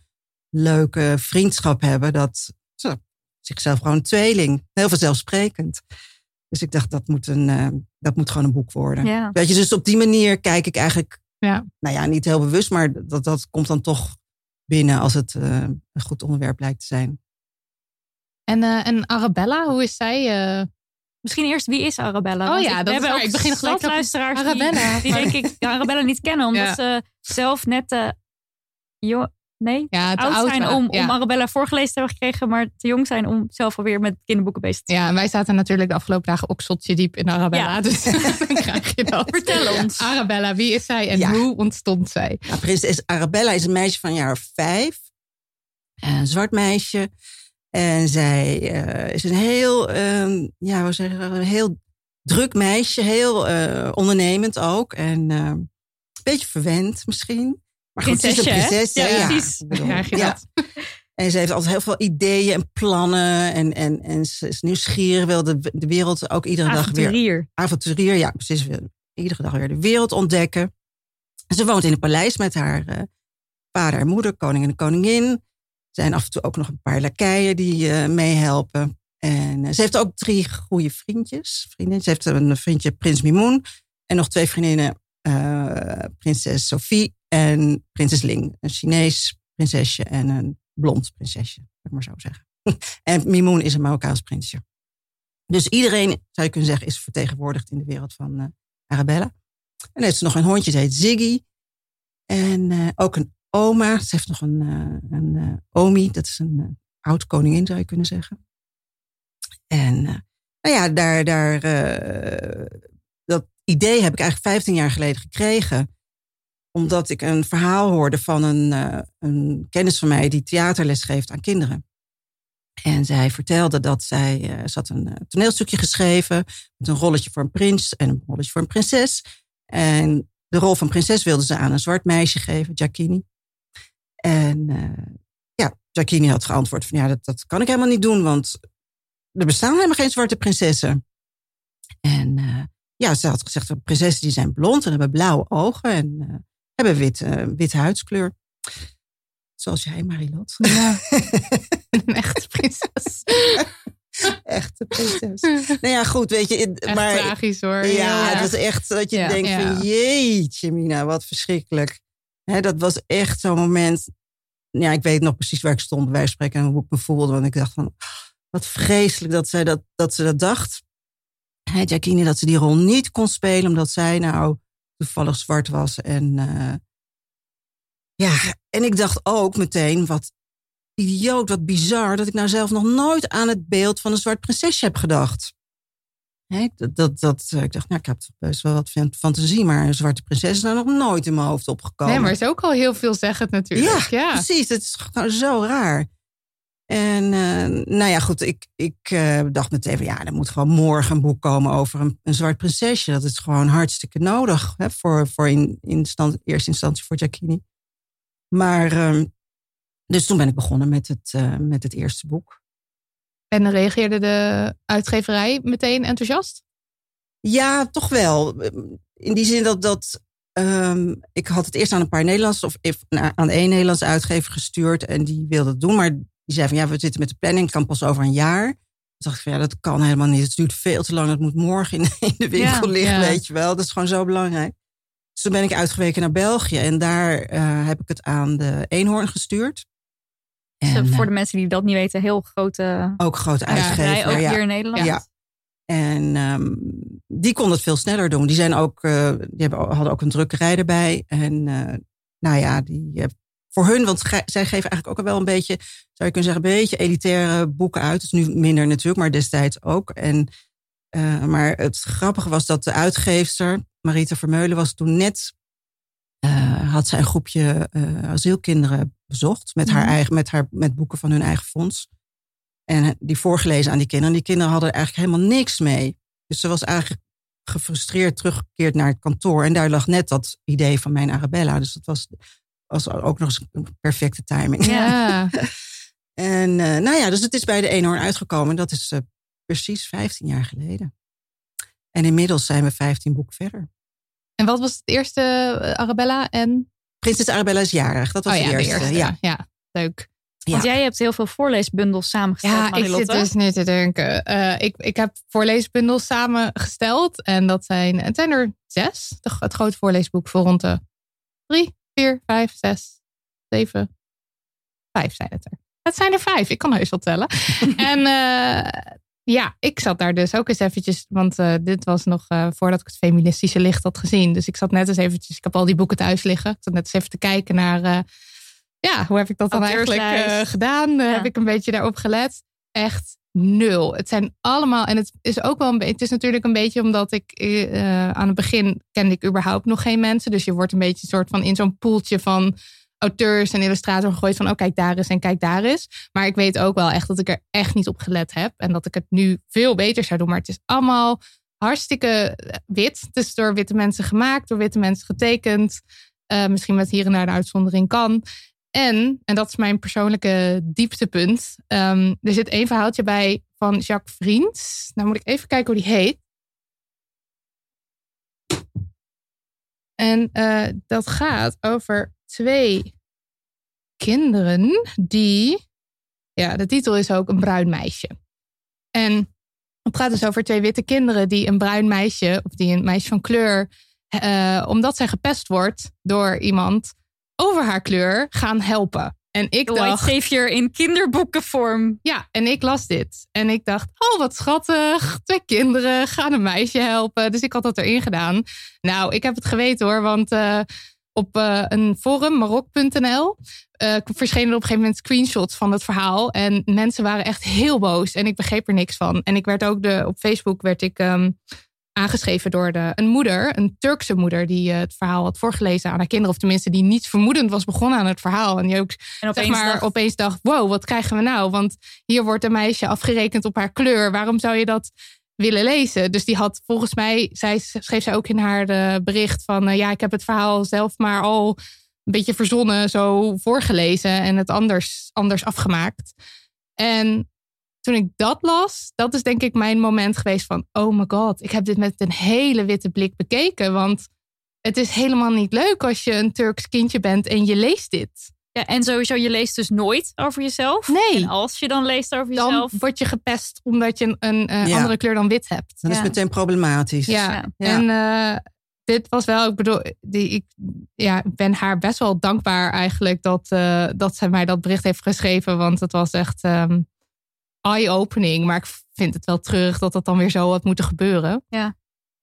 leuke vriendschap hebben, dat ze zichzelf gewoon een tweeling. Heel vanzelfsprekend. Dus ik dacht, dat moet, een, eh, dat moet gewoon een boek worden. Ja. Weet je, dus op die manier kijk ik eigenlijk, Ja. nou ja, niet heel bewust, maar dat, dat komt dan toch binnen als het eh, een goed onderwerp lijkt te zijn. En, eh, en Arabella, hoe is zij? eh? Misschien eerst, wie is Arabella? Oh Want ja, ik- dat hebben ook Ik begin gelijk luisteraars Arabella. Die, die denk ik Arabella niet kennen. Omdat Ja. ze zelf net eh, jo- nee, Ja, te oud oud zijn om, Ja. om Arabella voorgelezen te hebben gekregen. Maar te jong zijn om zelf alweer met kinderboeken bezig te zijn. Ja, en wij zaten natuurlijk de afgelopen dagen ook zotje diep in Arabella. Ja. Dus dan krijg je dat. Vertel ons. Arabella, wie is zij en Ja. hoe ontstond zij? Nou, prinses Arabella is een meisje van jaar vijf. Een zwart meisje. En zij eh, is een heel, ehm, ja, we zeggen, een heel druk meisje. Heel eh, ondernemend ook. En eh, een beetje verwend misschien. Maar goed, ze is een Prinsesje, prinses. Ja, precies. bedoel, ja. En ze heeft altijd heel veel ideeën en plannen. En, en, en ze is nieuwsgierig, wil de, de wereld ook iedere dag weer Avonturier. Ja, precies. Iedere dag weer de wereld ontdekken. Ze woont in een paleis met haar eh, vader en moeder, koning en koningin. Er zijn af en toe ook nog een paar lakeien die eh, meehelpen. En eh, ze heeft ook drie goede vriendjes. Vrienden. Ze heeft een vriendje, Prins Mimoen. En nog twee vriendinnen, prinses Sophie en prinses Ling. Een Chinees prinsesje en een blond prinsesje, zou ik maar zo zeggen. en Mimoen is een Marokkaans prinsje. Dus iedereen, zou je kunnen zeggen, is vertegenwoordigd in de wereld van eh, Arabella. En dan heeft ze nog een hondje, ze heet Ziggy. En eh, ook een oma. Ze heeft nog een, eh, een omi, dat is een oud koningin, zou je kunnen zeggen. En nou ja, daar, daar, dat idee heb ik eigenlijk 15 jaar geleden gekregen. Omdat ik een verhaal hoorde van een, eh, een kennis van mij die theaterles geeft aan kinderen. En zij vertelde dat zij, eh, ze had een eh, toneelstukje geschreven met een rolletje voor een prins en een rolletje voor een prinses. En de rol van prinses wilde ze aan een zwart meisje geven, Giacchini. En ja, Giacchini had geantwoord van ja, dat, dat kan ik helemaal niet doen, want er bestaan helemaal geen zwarte prinsessen. En ja, ze had gezegd, prinsessen die zijn blond en hebben blauwe ogen en hebben wit, eh, witte huidskleur. Zoals jij, Marilot. Ja. Een echte prinses. Echte prinses. nou ja, goed, weet je. Echt maar, tragisch hoor. Ja, het was echt dat je Ja, denkt ja. van jeetje Mina, wat verschrikkelijk. Dat was echt zo'n moment. Ja, ik weet nog precies waar ik stond bij spreken en hoe ik me voelde. Want ik dacht van, wat vreselijk dat, zij dat, dat ze dat dacht. Hè, Jacqueline, dat ze die rol niet kon spelen omdat zij nou toevallig zwart was. En eh, ja, en ik dacht ook meteen, wat idioot, wat bizar, dat ik nou zelf nog nooit aan het beeld van een zwart prinsesje heb gedacht. Hè, dat, dat, dat, eh, ik dacht, nou, ik heb toch best wel wat fan- fantasie, maar een zwarte prinses is nou nog nooit in mijn hoofd opgekomen. Nee, maar het is ook al heel veelzeggend natuurlijk. Ja, Ja. precies. Het is gewoon zo raar. En eh, nou ja, goed, ik, ik eh, dacht meteen van ja, er moet gewoon morgen een boek komen over een, een zwart prinsesje. Dat is gewoon hartstikke nodig hè, voor, voor in, in stand, eerste instantie voor Giacchini. Maar, ehm, dus toen ben ik begonnen met het, eh, met het eerste boek. En reageerde de uitgeverij meteen enthousiast? Ja, toch wel. In die zin dat, dat ehm, ik had het eerst aan een paar Nederlandse of if- nou, aan één Nederlandse uitgever gestuurd en die wilde het doen, maar die zei van ja, we zitten met de planning, kan pas over een jaar. Toen dacht ik van ja, dat kan helemaal niet. Het duurt veel te lang. Het moet morgen in, in de winkel Ja, liggen, ja. weet je wel. Dat is gewoon zo belangrijk. Dus toen ben ik uitgeweken naar België en daar eh, heb ik het aan de Eenhoorn gestuurd. Dus, En, voor eh, de mensen die dat niet weten, heel grote ook grote uitgever. ook ja. hier in Nederland. Ja. En ehm, die kon het veel sneller doen. Die, zijn ook, eh, die hebben, hadden ook een drukkerij erbij. En nou ja, die, voor hun, want zij geven eigenlijk ook wel een beetje, zou je kunnen zeggen, een beetje elitaire boeken uit. Dus nu minder natuurlijk, maar destijds ook. En, eh, maar het grappige was dat de uitgeefster, Marita Vermeulen, was toen net, eh, had zij een groepje eh, asielkinderen bezocht. Met, haar Mhm. eigen, met, haar, met boeken van hun eigen fonds. En die voorgelezen aan die kinderen. En die kinderen hadden er eigenlijk helemaal niks mee. Dus ze was eigenlijk gefrustreerd teruggekeerd naar het kantoor. En daar lag net dat idee van mijn Arabella. Dus dat was, was ook nog eens een perfecte timing. Ja. En eh, nou ja, dus het is bij de Eenhoorn uitgekomen. Dat is eh, precies 15 jaar geleden. En inmiddels zijn we 15 boeken verder. En wat was het eerste, eh, Arabella en... Prinses Arabella is jarig. Dat was oh ja, de, eerste. Ja. ja, leuk. Want jij hebt heel veel voorleesbundels samengesteld, Ja, ik zit dus nu te denken. Eh, ik, ik heb voorleesbundels samengesteld. En dat zijn, het zijn er zes. De- Het grote voorleesboek voor rond de drie, vier, vijf, zes, zeven. Vijf zijn het er. Het zijn er vijf. Ik kan heus wel tellen. en eh, ja, ik zat daar dus ook eens eventjes. Want eh, dit was nog eh, voordat ik het feministische licht had gezien. Dus ik zat net eens eventjes. Ik heb al die boeken thuis liggen. Ik zat net eens even te kijken naar. ja, hoe heb ik dat dan eigenlijk gedaan? Ja. Heb ik een beetje daarop gelet? Echt nul. Het zijn allemaal, en het is ook wel een beetje, het is natuurlijk een beetje omdat ik eh, aan het begin kende ik überhaupt nog geen mensen. Dus je wordt een beetje een soort van in zo'n poeltje van auteurs en illustratoren gegooid van, oh kijk daar is en kijk daar is. Maar ik weet ook wel echt dat ik er echt niet op gelet heb en dat ik het nu veel beter zou doen. Maar het is allemaal hartstikke eh, wit. Het is door witte mensen gemaakt, door witte mensen getekend. Eh, misschien met hier en daar een uitzondering kan. En, en dat is mijn persoonlijke dieptepunt. ehm, er zit één verhaaltje bij van Jacques Vriends. Nou moet ik even kijken hoe die heet. En eh, dat gaat over twee kinderen die. Ja, de titel is ook een bruin meisje. En het gaat dus over twee witte kinderen die een bruin meisje, of die een meisje van kleur, eh, omdat zij gepest wordt door iemand over haar kleur, gaan helpen. En ik White dacht, Savior in kinderboekenvorm. ja, en ik las dit. En ik dacht, oh wat schattig. Twee kinderen gaan een meisje helpen. Dus ik had dat erin gedaan. Nou, ik heb het geweten hoor. Want eh, op eh, een forum, marok.nl, eh verschenen er op een gegeven moment screenshots van het verhaal. En mensen waren echt heel boos. En ik begreep er niks van. En ik werd ook de, op Facebook werd ik ehm, aangeschreven door de, een moeder, een Turkse moeder, die eh, het verhaal had voorgelezen aan haar kinderen. Of tenminste, die niets vermoedend was begonnen aan het verhaal. En die ook En opeens zeg maar, dacht- opeens dacht: wow, wat krijgen we nou? Want hier wordt een meisje afgerekend op haar kleur. Waarom zou je dat willen lezen? Dus die had volgens mij, zij schreef zij ook in haar eh, bericht van: eh, ja, ik heb het verhaal zelf maar al een beetje verzonnen, zo voorgelezen en het anders, anders afgemaakt. En toen ik dat las, dat is denk ik mijn moment geweest van: oh my god, ik heb dit met een hele witte blik bekeken. Want het is helemaal niet leuk als je een Turks kindje bent en je leest dit. Ja, en sowieso, je leest dus nooit over jezelf. Nee. En als je dan leest over dan jezelf... word je gepest omdat je een, een eh, Ja. andere kleur dan wit hebt. Dat is meteen problematisch. Ja, en eh, dit was wel, ik bedoel, die, ik ja, ik ben haar best wel dankbaar eigenlijk dat, eh, dat zij mij dat bericht heeft geschreven. Want het was echt ehm, eye-opening. Maar ik vind het wel treurig dat dat dan weer zo had moeten gebeuren. Ja.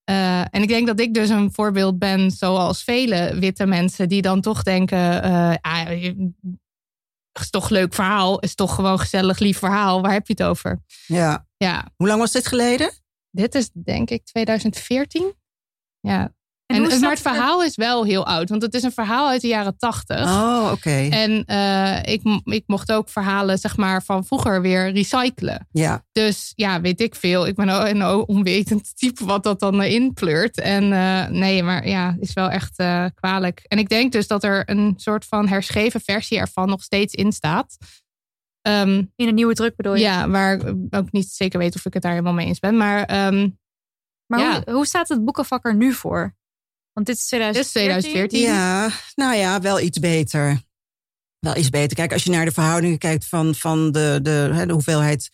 Eh, en ik denk dat ik dus een voorbeeld ben, zoals vele witte mensen, die dan toch denken: eh, ah, is toch leuk verhaal, is toch gewoon gezellig, lief verhaal. Waar heb je het over? Ja. Ja, Hoe lang was dit geleden? dit is denk ik 2014. Ja. En maar het er- verhaal is wel heel oud, want het is een verhaal uit de jaren 80. Oh, oké. En eh, ik, ik mocht ook verhalen zeg maar, van vroeger weer recyclen. Ja. Dus ja, weet ik veel. Ik ben een onwetend type wat dat dan erin pleurt. En eh, nee, maar ja, is wel echt eh, kwalijk. En ik denk dus dat er een soort van herschreven versie ervan nog steeds in staat. Ehm, In een nieuwe druk bedoel je? ja, waar ik ook niet zeker weet of ik het daar helemaal mee eens ben. Maar ehm, Maar Ja. hoe, hoe staat het boekenvak er nu voor? Want dit is 2014. Dit is 2014. Ja, nou ja, wel iets beter. Wel iets beter. Kijk, als je naar de verhoudingen kijkt van, van de, de, hè, de hoeveelheid,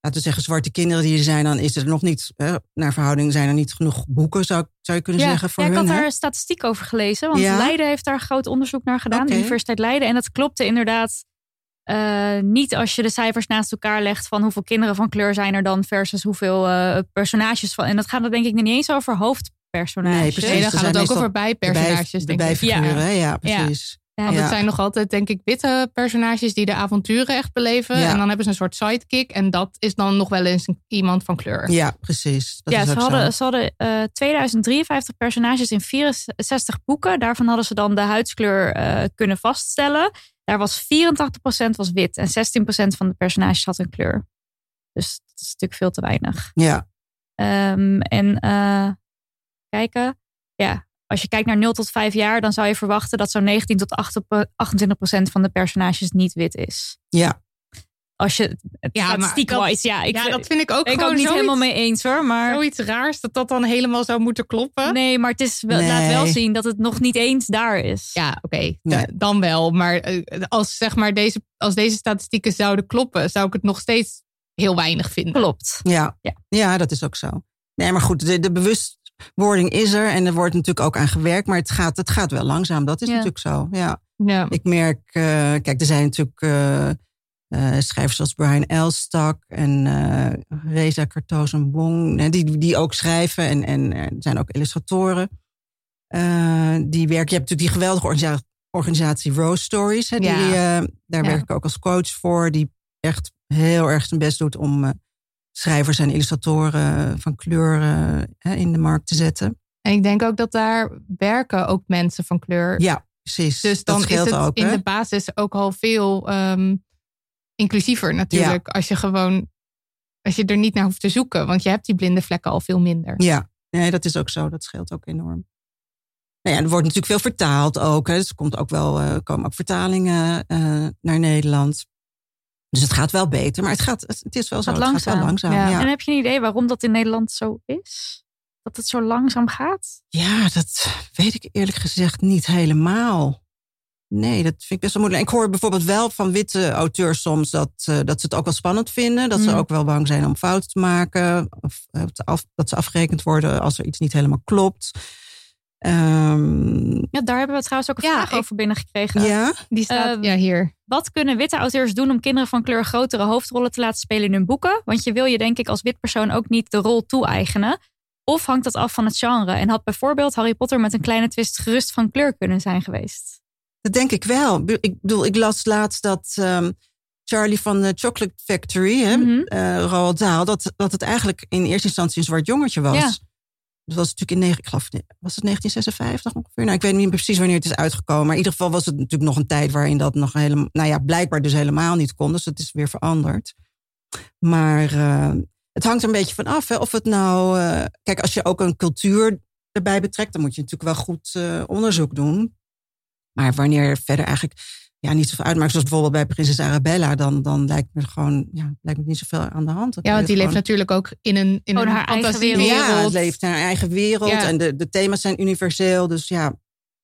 laten we zeggen, zwarte kinderen die er zijn, dan is er nog niet, hè, naar verhouding zijn er niet genoeg boeken, zou, zou je kunnen Ja, zeggen, voor Ja, ik hun. had hè? daar statistiek over gelezen. Want Ja? Leiden heeft daar groot onderzoek naar gedaan. De Universiteit Leiden. En dat klopte inderdaad eh, niet als je de cijfers naast elkaar legt. Van hoeveel kinderen van kleur zijn er dan. Versus hoeveel eh, personages van. En dat gaat er denk ik niet eens over hoofdpersonages. Nee, precies. nee, dan gaat het ook over bijpersonages, de denk ik. bijfiguren, Ja. ja, precies. Ja, want Ja. het zijn nog altijd, denk ik, witte personages die de avonturen echt beleven. Ja. En dan hebben ze een soort sidekick. En dat is dan nog wel eens een- iemand van kleur. Ja, precies. Dat ja, is ze ook hadden, zo. ze hadden eh, 2053 personages in 64 boeken. Daarvan hadden ze dan de huidskleur eh, kunnen vaststellen. Daar was 84% was wit en 16% van de personages had een kleur. Dus dat is natuurlijk veel te weinig. Ja, Ehm, en eh, kijken, ja, als je kijkt naar 0 tot 5 jaar, dan zou je verwachten dat zo'n 19 tot 28% van de personages niet wit is. ja. Als je het Ja, maar statistiek dat- wise, ja, ik, ja, dat vind ik ook ben ik gewoon ook niet zoiets, helemaal mee eens hoor. Maar zoiets raars dat dat dan helemaal zou moeten kloppen. nee, maar het is wel, laat wel zien dat het nog niet eens daar is. Ja, oké, Nee. dan wel. Maar eh, als, zeg maar deze, als deze statistieken zouden kloppen, zou ik het nog steeds heel weinig vinden. Klopt. Ja. Ja. Ja. dat is ook zo. Nee, maar goed, de, de bewustwording is er en er wordt natuurlijk ook aan gewerkt, maar het gaat, het gaat wel langzaam. Dat is Ja. natuurlijk zo. Ja. Ja. Ik merk, eh, kijk, er zijn natuurlijk eh, eh, schrijvers zoals Brian Elstak en Reza Kartozen-Wong, die, die ook schrijven en, en er zijn ook illustratoren. Die werken, je hebt natuurlijk die geweldige organisa- organisatie Rose Stories. Hè, die, Ja. daar werk ik ook als coach voor, die echt heel erg zijn best doet om schrijvers en illustratoren van kleur in de markt te zetten. En ik denk ook dat daar werken ook mensen van kleur. Ja, precies. Dus dan dat is het ook. in hè? de basis ook al veel ehm, inclusiever natuurlijk. Als je gewoon, als je er niet naar hoeft te zoeken. Want je hebt die blinde vlekken al veel minder. Ja, nee, dat is ook zo. Dat scheelt ook enorm. Nou ja, er wordt natuurlijk veel vertaald ook. Hè. Dus er komt ook wel, eh, komen ook vertalingen eh, naar Nederland. Dus het gaat wel beter, maar het, gaat, het, is wel zo. Gaat Het gaat langzaam. wel langzaam. Ja. Ja. En heb je een idee waarom dat in Nederland zo is? Dat het zo langzaam gaat? ja, dat weet ik eerlijk gezegd niet helemaal. Nee, dat vind ik best wel moeilijk. Ik hoor bijvoorbeeld wel van witte auteurs soms dat, eh, dat ze het ook wel spannend vinden. Dat ze Mm. ook wel bang zijn om fouten te maken. Of eh, af, dat ze afgerekend worden als er iets niet helemaal klopt. Ehm, Ja, daar hebben we trouwens ook een Ja, vraag ik- over binnengekregen. ja, Die staat ja, hier. Wat kunnen witte auteurs doen om kinderen van kleur grotere hoofdrollen te laten spelen in hun boeken? Want je wil je denk ik als wit persoon ook niet de rol toe-eigenen. Of hangt dat af van het genre? En had bijvoorbeeld Harry Potter met een kleine twist gerust van kleur kunnen zijn geweest? Dat denk ik wel. Ik bedoel, ik las laatst dat ehm, Charlie van de Chocolate Factory, hè, eh, Roald Dahl, dat, dat het eigenlijk in eerste instantie een zwart jongetje was. Dat was natuurlijk in, negen- ik geloof, was het 1956 ongeveer? Nou, ik weet niet precies wanneer het is uitgekomen. Maar in ieder geval was het natuurlijk nog een tijd waarin dat nog helemaal, nou ja, blijkbaar dus helemaal niet kon. Dus het is weer veranderd. Maar eh, het hangt er een beetje van af. Hè, of het nou, eh, kijk, als je ook een cultuur erbij betrekt, dan moet je natuurlijk wel goed eh, onderzoek doen. Maar wanneer verder eigenlijk ja, niet zoveel uitmaakt, zoals bijvoorbeeld bij prinses Arabella, dan, dan lijkt me gewoon ja, lijkt me niet zoveel aan de hand. Dat Ja, want die leeft natuurlijk ook in een, in Gewoon een haar eigen fantasiewereld. ja, leeft in haar eigen wereld Ja. en de, de thema's zijn universeel. Dus ja,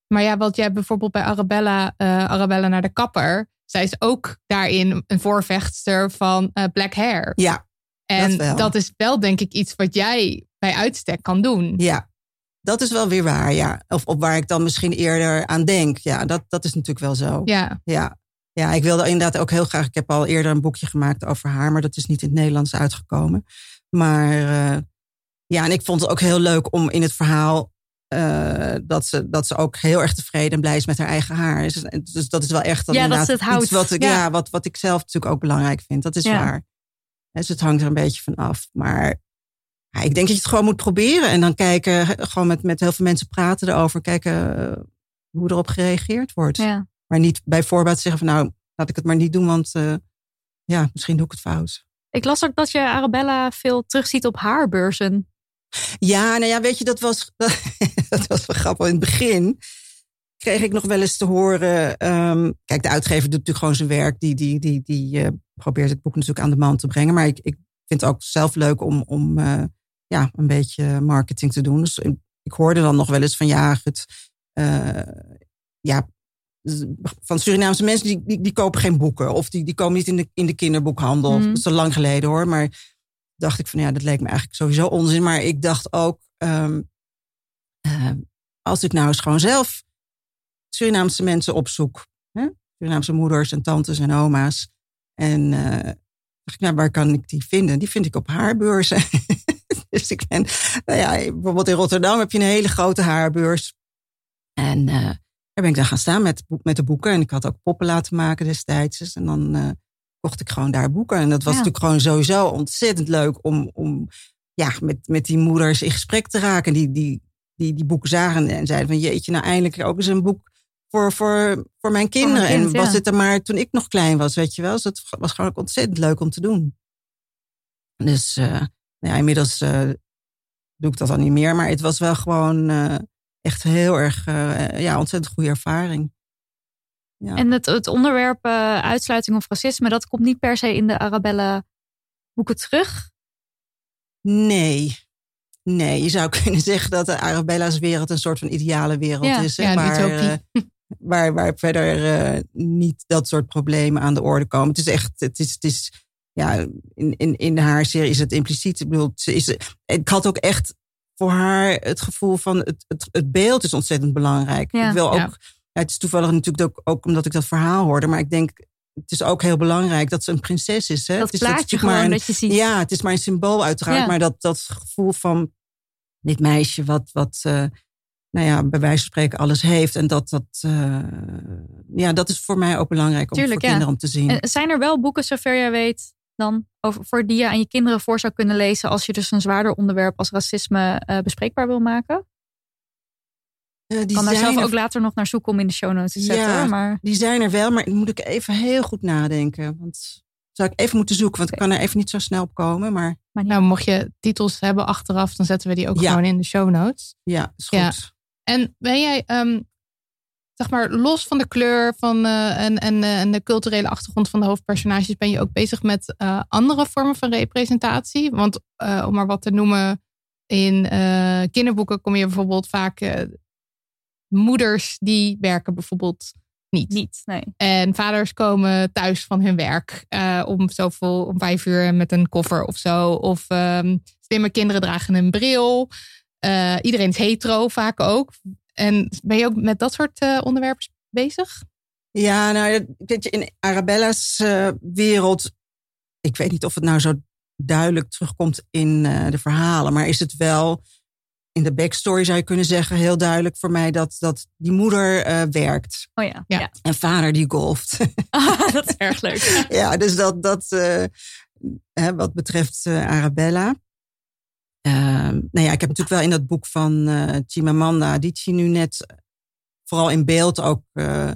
Maar ja, wat jij bijvoorbeeld bij Arabella, eh, Arabella naar de kapper. Zij is ook daarin een voorvechtster van eh, black hair. ja, en wel. dat is wel denk ik iets wat jij bij uitstek kan doen. ja. Dat is wel weer waar, ja. Of, of waar ik dan misschien eerder aan denk. Ja, dat, dat is natuurlijk wel zo. Ja, Ja. ja, ik wilde inderdaad ook heel graag. Ik heb al eerder een boekje gemaakt over haar, maar dat is niet in het Nederlands uitgekomen. Maar eh, ja, en ik vond het ook heel leuk om in het verhaal. eh, dat, ze, dat ze ook heel erg tevreden en blij is met haar eigen haar. Dus, dus dat is wel echt Ja, dat het houdt. iets wat ik, Ja. ja. wat, wat ik zelf natuurlijk ook belangrijk vind. Dat is Ja. waar. Dus het hangt er een beetje van af. Maar ja, ik denk dat je het gewoon moet proberen. En dan kijken, gewoon met, met heel veel mensen praten erover. Kijken eh, hoe erop gereageerd wordt. Ja. Maar niet bij voorbaat zeggen van nou, laat ik het maar niet doen, want eh, ja, misschien doe ik het fout. Ik las ook dat je Arabella veel terugziet op haarbeurzen. Ja, nou ja, weet je, dat was, dat was wel grappig. In het begin kreeg ik nog wel eens te horen. ehm, kijk, de uitgever doet natuurlijk gewoon zijn werk. Die, die, die, die eh, probeert het boek natuurlijk aan de man te brengen. Maar ik, ik vind het ook zelf leuk om, om ja, een beetje marketing te doen. Dus ik hoorde dan nog wel eens van ja, het, eh, ja, van Surinaamse mensen die, die, die kopen geen boeken. Of die, die komen niet in de, in de kinderboekhandel. Mhm. Dat is al lang geleden hoor. Maar dacht ik van ja, dat leek me eigenlijk sowieso onzin. Maar ik dacht ook, ehm, eh, als ik nou eens gewoon zelf Surinaamse mensen opzoek. Hè? Surinaamse moeders en tantes en oma's. En eh, dacht ik, nou, waar kan ik die vinden? Die vind ik op haarbeurzen. dus ik ben, nou ja, bijvoorbeeld in Rotterdam heb je een hele grote haarbeurs. En eh, daar ben ik dan gaan staan met, met de boeken. En ik had ook poppen laten maken destijds. Dus, en dan eh, kocht ik gewoon daar boeken. En dat was Ja. natuurlijk gewoon sowieso ontzettend leuk om, om ja, met, met die moeders in gesprek te raken. Die, die, die die boeken zagen en zeiden van jeetje, nou eindelijk ook eens een boek voor, voor, voor mijn kinderen. kind, en was ja. het er maar toen ik nog klein was, weet je wel. Dus het was gewoon ook ontzettend leuk om te doen. Dus eh, ja, inmiddels eh, doe ik dat dan niet meer. Maar het was wel gewoon eh, echt heel erg, eh, ja, ontzettend goede ervaring. Ja. En het, het onderwerp uitsluiting of racisme, dat komt niet per se in de Arabella boeken terug. Nee. Nee, je zou kunnen zeggen dat de Arabella's wereld een soort van ideale wereld Ja, is. Ja, waar, utopie. waar, waar verder eh, niet dat soort problemen aan de orde komen. Het is echt, het is, het is ja, in, in, in haar serie is het impliciet. Ik bedoel, ze is, ik had ook echt voor haar het gevoel van het, het, het beeld is ontzettend belangrijk. Ja. ik wil ook, Ja. ja, het is toevallig natuurlijk ook, ook omdat ik dat verhaal hoorde, maar ik denk, het is ook heel belangrijk dat ze een prinses is. Hè? Dat het is maar gewoon een- dat je ziet. ja, het is maar een symbool uiteraard. Maar dat, dat gevoel van dit meisje wat, wat eh, nou ja, bij wijze van spreken alles heeft. En dat, dat, eh, ja, dat is voor mij ook belangrijk om Tuurlijk, voor kinderen om te zien. En zijn er wel boeken, zover jij weet, dan over, voor die je aan je kinderen voor zou kunnen lezen als je dus een zwaarder onderwerp als racisme eh, bespreekbaar wil maken? Eh, Ik die, kan daar zijn zelf er, ook later nog naar zoeken om in de show notes te zetten. Ja. Maar die zijn er wel, maar moet ik even heel goed nadenken. Want zou ik even moeten zoeken, want ik kan er even niet zo snel op komen. Maar. Nou, mocht je titels hebben achteraf, dan zetten we die ook Ja. gewoon in de show notes. ja, is goed. Ja. En ben jij, ehm, zeg maar, los van de kleur van, eh, en, en, eh, en de culturele achtergrond van de hoofdpersonages, ben je ook bezig met eh, andere vormen van representatie? Want om maar wat te noemen, in kinderboeken kom je bijvoorbeeld vaak moeders die werken bijvoorbeeld niet. niet, nee. En vaders komen thuis van hun werk om zoveel, om vijf uur met een koffer of zo. Of ehm, slimme kinderen dragen een bril. Iedereen is hetero vaak ook. En ben je ook met dat soort eh, onderwerpen bezig? Ja, nou, weet je, in Arabella's eh, wereld, ik weet niet of het nou zo duidelijk terugkomt in eh, de verhalen, maar is het wel in de backstory zou je kunnen zeggen heel duidelijk voor mij dat, dat die moeder eh, werkt Oh ja. Ja. en vader die golft. dat is erg leuk. ja, dus dat, dat eh, hè, wat betreft eh, Arabella. Ehm, nou ja, ik heb natuurlijk wel in dat boek van eh Chimamanda Adichie nu net, vooral in beeld ook, eh,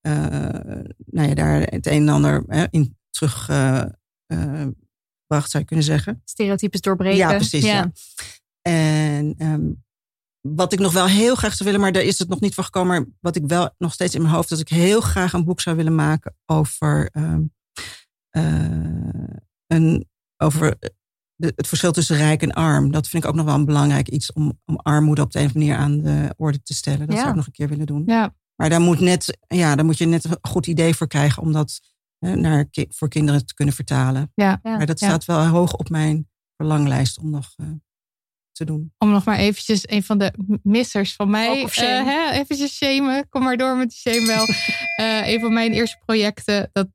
eh, nou ja, daar het een en ander hè, in terug eh, eh, gebracht, zou je kunnen zeggen. Stereotypes doorbreken. Ja, precies. Ja. En ehm, wat ik nog wel heel graag zou willen, maar daar is het nog niet voor gekomen. Maar wat ik wel nog steeds in mijn hoofd, dat ik heel graag een boek zou willen maken over, ehm, eh, een, over de, het verschil tussen rijk en arm. Dat vind ik ook nog wel een belangrijk iets om, om armoede op de een of andere manier aan de orde te stellen. Dat Ja. zou ik nog een keer willen doen. Ja, Maar daar moet, net, ja, daar moet je net een goed idee voor krijgen om dat eh, naar, voor kinderen te kunnen vertalen. ja. Ja. Maar dat Ja. staat wel hoog op mijn verlanglijst om nog eh, te doen. Om nog maar eventjes een van de missers van mij. Eh, hè, eventjes shamen. Kom maar door met die shame wel. Eh, een van mijn eerste projecten, dat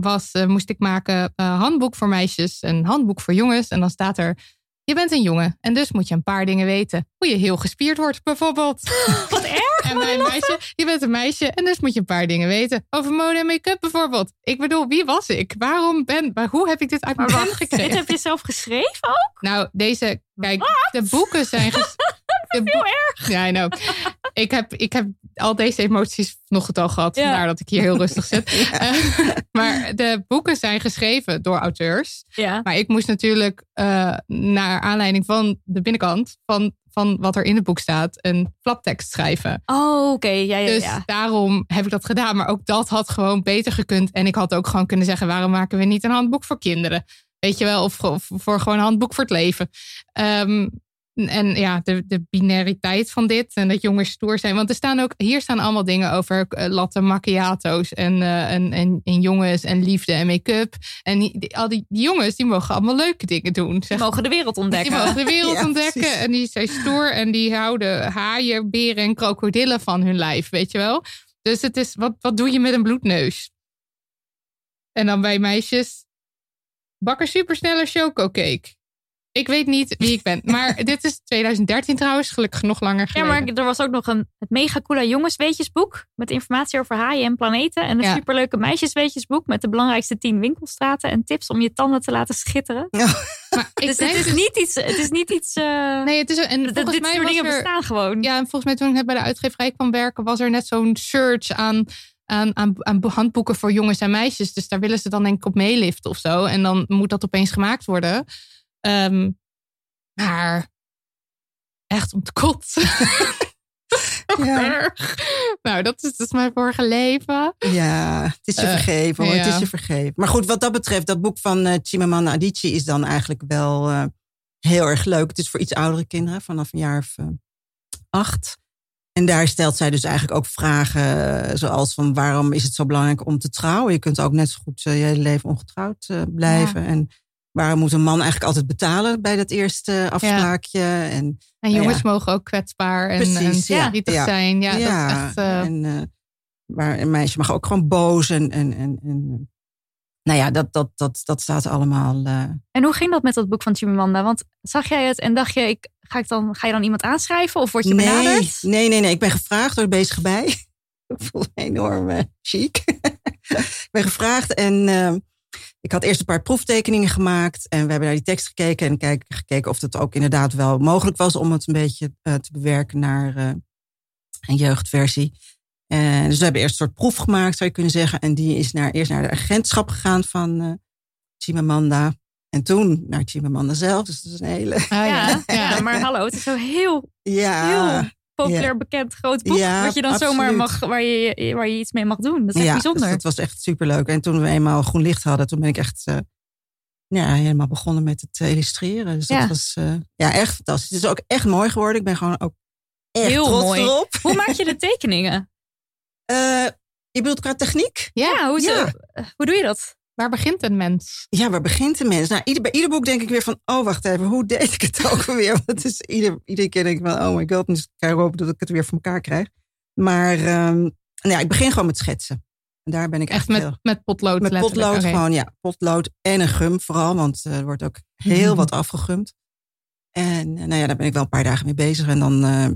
was, eh, moest ik maken eh, handboek voor meisjes en handboek voor jongens. En dan staat er, je bent een jongen en dus moet je een paar dingen weten. Hoe je heel gespierd wordt bijvoorbeeld. Wat erg. En mijn meisje, je bent een meisje en dus moet je een paar dingen weten. Over mode en make-up bijvoorbeeld. Ik bedoel, wie was ik? Waarom ben, maar hoe heb ik dit uit mijn pen wacht, gekregen? dit heb je zelf geschreven ook? Nou, deze, kijk, de boeken zijn. ges- Heel erg. Ja, I know. Ik heb, ik heb al deze emoties nog het al gehad. Ja. Vandaar dat ik hier heel rustig zit. Eh, maar de boeken zijn geschreven door auteurs. Ja. Maar ik moest natuurlijk eh, naar aanleiding van de binnenkant van, van wat er in het boek staat, een flaptekst schrijven. Oh, oké. Ja, ja, Dus ja. daarom heb ik dat gedaan. Maar ook dat had gewoon beter gekund. En ik had ook gewoon kunnen zeggen: waarom maken we niet een handboek voor kinderen? Weet je wel, of, of voor gewoon een handboek voor het leven. Ehm, en ja, de, de binariteit van dit en dat jongens stoer zijn. Want er staan ook, hier staan allemaal dingen over eh, latte macchiato's en, eh, en, en, en jongens en liefde en make-up. En die, die- al die, die jongens, die mogen allemaal leuke dingen doen. Die Zeg. mogen de wereld ontdekken. Die mogen de wereld Ja, ontdekken. precies. En die zijn stoer en die houden haaien, beren en krokodillen van hun lijf, weet je wel. Dus het is, wat, wat doe je met een bloedneus? En dan bij meisjes, bak een supersnelle chococake. Ik weet niet wie ik ben. Maar dit is 2013 trouwens, gelukkig nog langer Ja, geleden. maar er was ook nog een het mega coole jongensweetjesboek met informatie over haaien en planeten. En een Ja. superleuke meisjesweetjesboek met de belangrijkste 10 winkelstraten en tips om je tanden te laten schitteren. Maar ik dus het is dus- niet iets. Het is niet iets. eh, Nee, het is en volgens dit mij soort dingen er, bestaan gewoon. Ja, en volgens mij toen ik net bij de uitgeverij kwam werken, was er net zo'n search aan, aan, aan, aan handboeken voor jongens en meisjes. Dus daar willen ze dan denk ik op meeliften of zo. En dan moet dat opeens gemaakt worden. Ehm, maar echt om te kotsen. Toch Ja. Nou, dat is dus mijn vorige leven. Ja, het is je Eh, vergeven hoor. Het is je vergeven. Maar goed, wat dat betreft, dat boek van eh, Chimamanda Adichie is dan eigenlijk wel eh, heel erg leuk. Het is voor iets oudere kinderen, vanaf een jaar of acht. En daar stelt zij dus eigenlijk ook vragen zoals van waarom is het zo belangrijk om te trouwen? Je kunt ook net zo goed je hele leven ongetrouwd blijven. En waarom moet een man eigenlijk altijd betalen bij dat eerste afspraakje? En En Nou jongens mogen ook kwetsbaar en, en Precies, verdrietig zijn. Ja, dat is echt... eh, en, eh, maar een meisje mag ook gewoon boos. En, en, en, en eh, nou ja, dat, dat, dat, dat staat allemaal. En hoe ging dat met dat boek van Chimamanda? Want zag jij het en dacht je, ik, ga, ik dan, ga je dan iemand aanschrijven of word je nee, benaderd? nee, nee, nee. Ik ben gevraagd door de bezige bij. ik voel me enorm chic. ik ben gevraagd en ik had eerst een paar proeftekeningen gemaakt. En we hebben naar die tekst gekeken en kijk, gekeken of het ook inderdaad wel mogelijk was om het een beetje eh, te bewerken naar eh, een jeugdversie. En dus we hebben eerst een soort proef gemaakt, zou je kunnen zeggen. En die is naar, eerst naar de agentschap gegaan van eh Chimamanda. En toen naar Chimamanda zelf. Dus dat is een hele... ah, ja. Ja, Ja. ja, maar hallo, het is zo heel Ja, heel populair bekend groot boek. Ja, wat je dan zomaar mag, waar je, waar je iets mee mag doen. Dat is echt ja, bijzonder. Dus dat was echt superleuk. En toen we eenmaal groen licht hadden, toen ben ik echt eh, ja, helemaal begonnen met het illustreren. Dus dat was eh, ja, echt fantastisch. Het is ook echt mooi geworden. Ik ben gewoon ook echt Heel trots mooi. erop. Hoe maak je de tekeningen? Eh, je bedoelt qua techniek? Ja, hoe, hoe doe je dat? Waar begint een mens? Ja, waar begint de mens? Nou, ieder, bij ieder boek denk ik weer van, oh wacht even, hoe deed ik het ook weer? Want het is ieder, iedere keer denk ik van, oh my god, dus ik hopen dat ik het weer voor elkaar krijg. Maar ehm, nou ja, ik begin gewoon met schetsen. En daar ben ik echt, Echt met, heel... met potlood Met potlood gewoon, ja. Potlood en een gum vooral, want eh, er wordt ook heel Mhm. wat afgegumd. En eh, nou ja, daar ben ik wel een paar dagen mee bezig. En dan eh,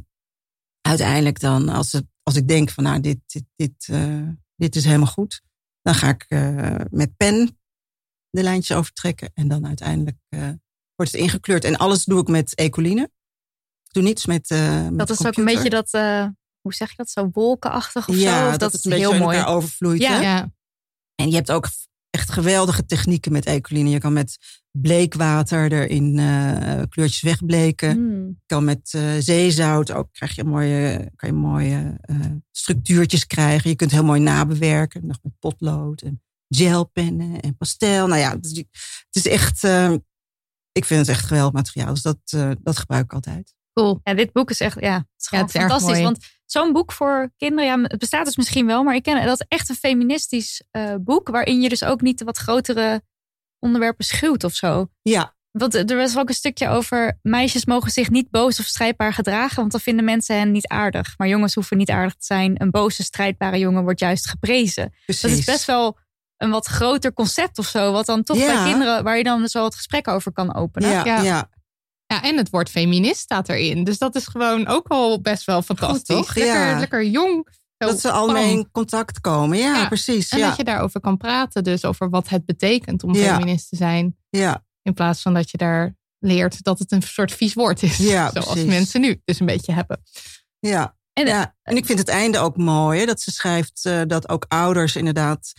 uiteindelijk dan, als, het, als ik denk van nou, dit, dit, dit, dit is helemaal goed. Dan ga ik eh, met pen de lijntjes overtrekken. En dan uiteindelijk eh, wordt het ingekleurd. En alles doe ik met ecoline. Ik doe niets met, eh met Dat is ook een beetje dat, hoe zeg je dat, zo wolkenachtig of ja, zo? Of dat, is het een beetje heel mooi. overvloeit. Ja. Ja. En je hebt ook echt geweldige technieken met ecoline. Je kan met bleekwater erin eh, kleurtjes wegbleken. Hmm. Je kan met eh, zeezout ook krijg je mooie, kan je mooie eh, structuurtjes krijgen. Je kunt heel mooi nabewerken. Nog met potlood en gelpennen en pastel. Nou ja, het is, het is echt... ik vind het echt geweldig materiaal. Dus dat, eh, dat gebruik ik altijd. Cool. Ja, dit boek is echt, ja, het is gewoon het is erg fantastisch. mooi. Want zo'n boek voor kinderen, ja, het bestaat dus misschien wel, maar ik ken dat is echt een feministisch eh, boek, waarin je dus ook niet de wat grotere onderwerpen schuwt of zo. Ja, Want er was ook een stukje over meisjes mogen zich niet boos of strijdbaar gedragen, want dan vinden mensen hen niet aardig. Maar jongens hoeven niet aardig te zijn. Een boze, strijdbare jongen wordt juist geprezen. precies. Dat is best wel een wat groter concept of zo, wat dan toch Ja. bij kinderen, waar je dan zo het gesprek over kan openen. Ja, Ja. ja. Ja, en het woord feminist staat erin. Dus dat is gewoon ook wel best wel fantastisch. toch? Lekker, Ja. lekker jong. Dat ze al mee bam. in contact komen. Ja, Ja. precies. En Ja, dat je daarover kan praten. Dus over wat het betekent om feminist te zijn. ja. In plaats van dat je daar leert dat het een soort vies woord is. Ja, Zoals precies. mensen nu dus een beetje hebben. Ja. En- ja, en ik vind het einde ook mooi. Hè, dat ze schrijft eh, dat ook ouders inderdaad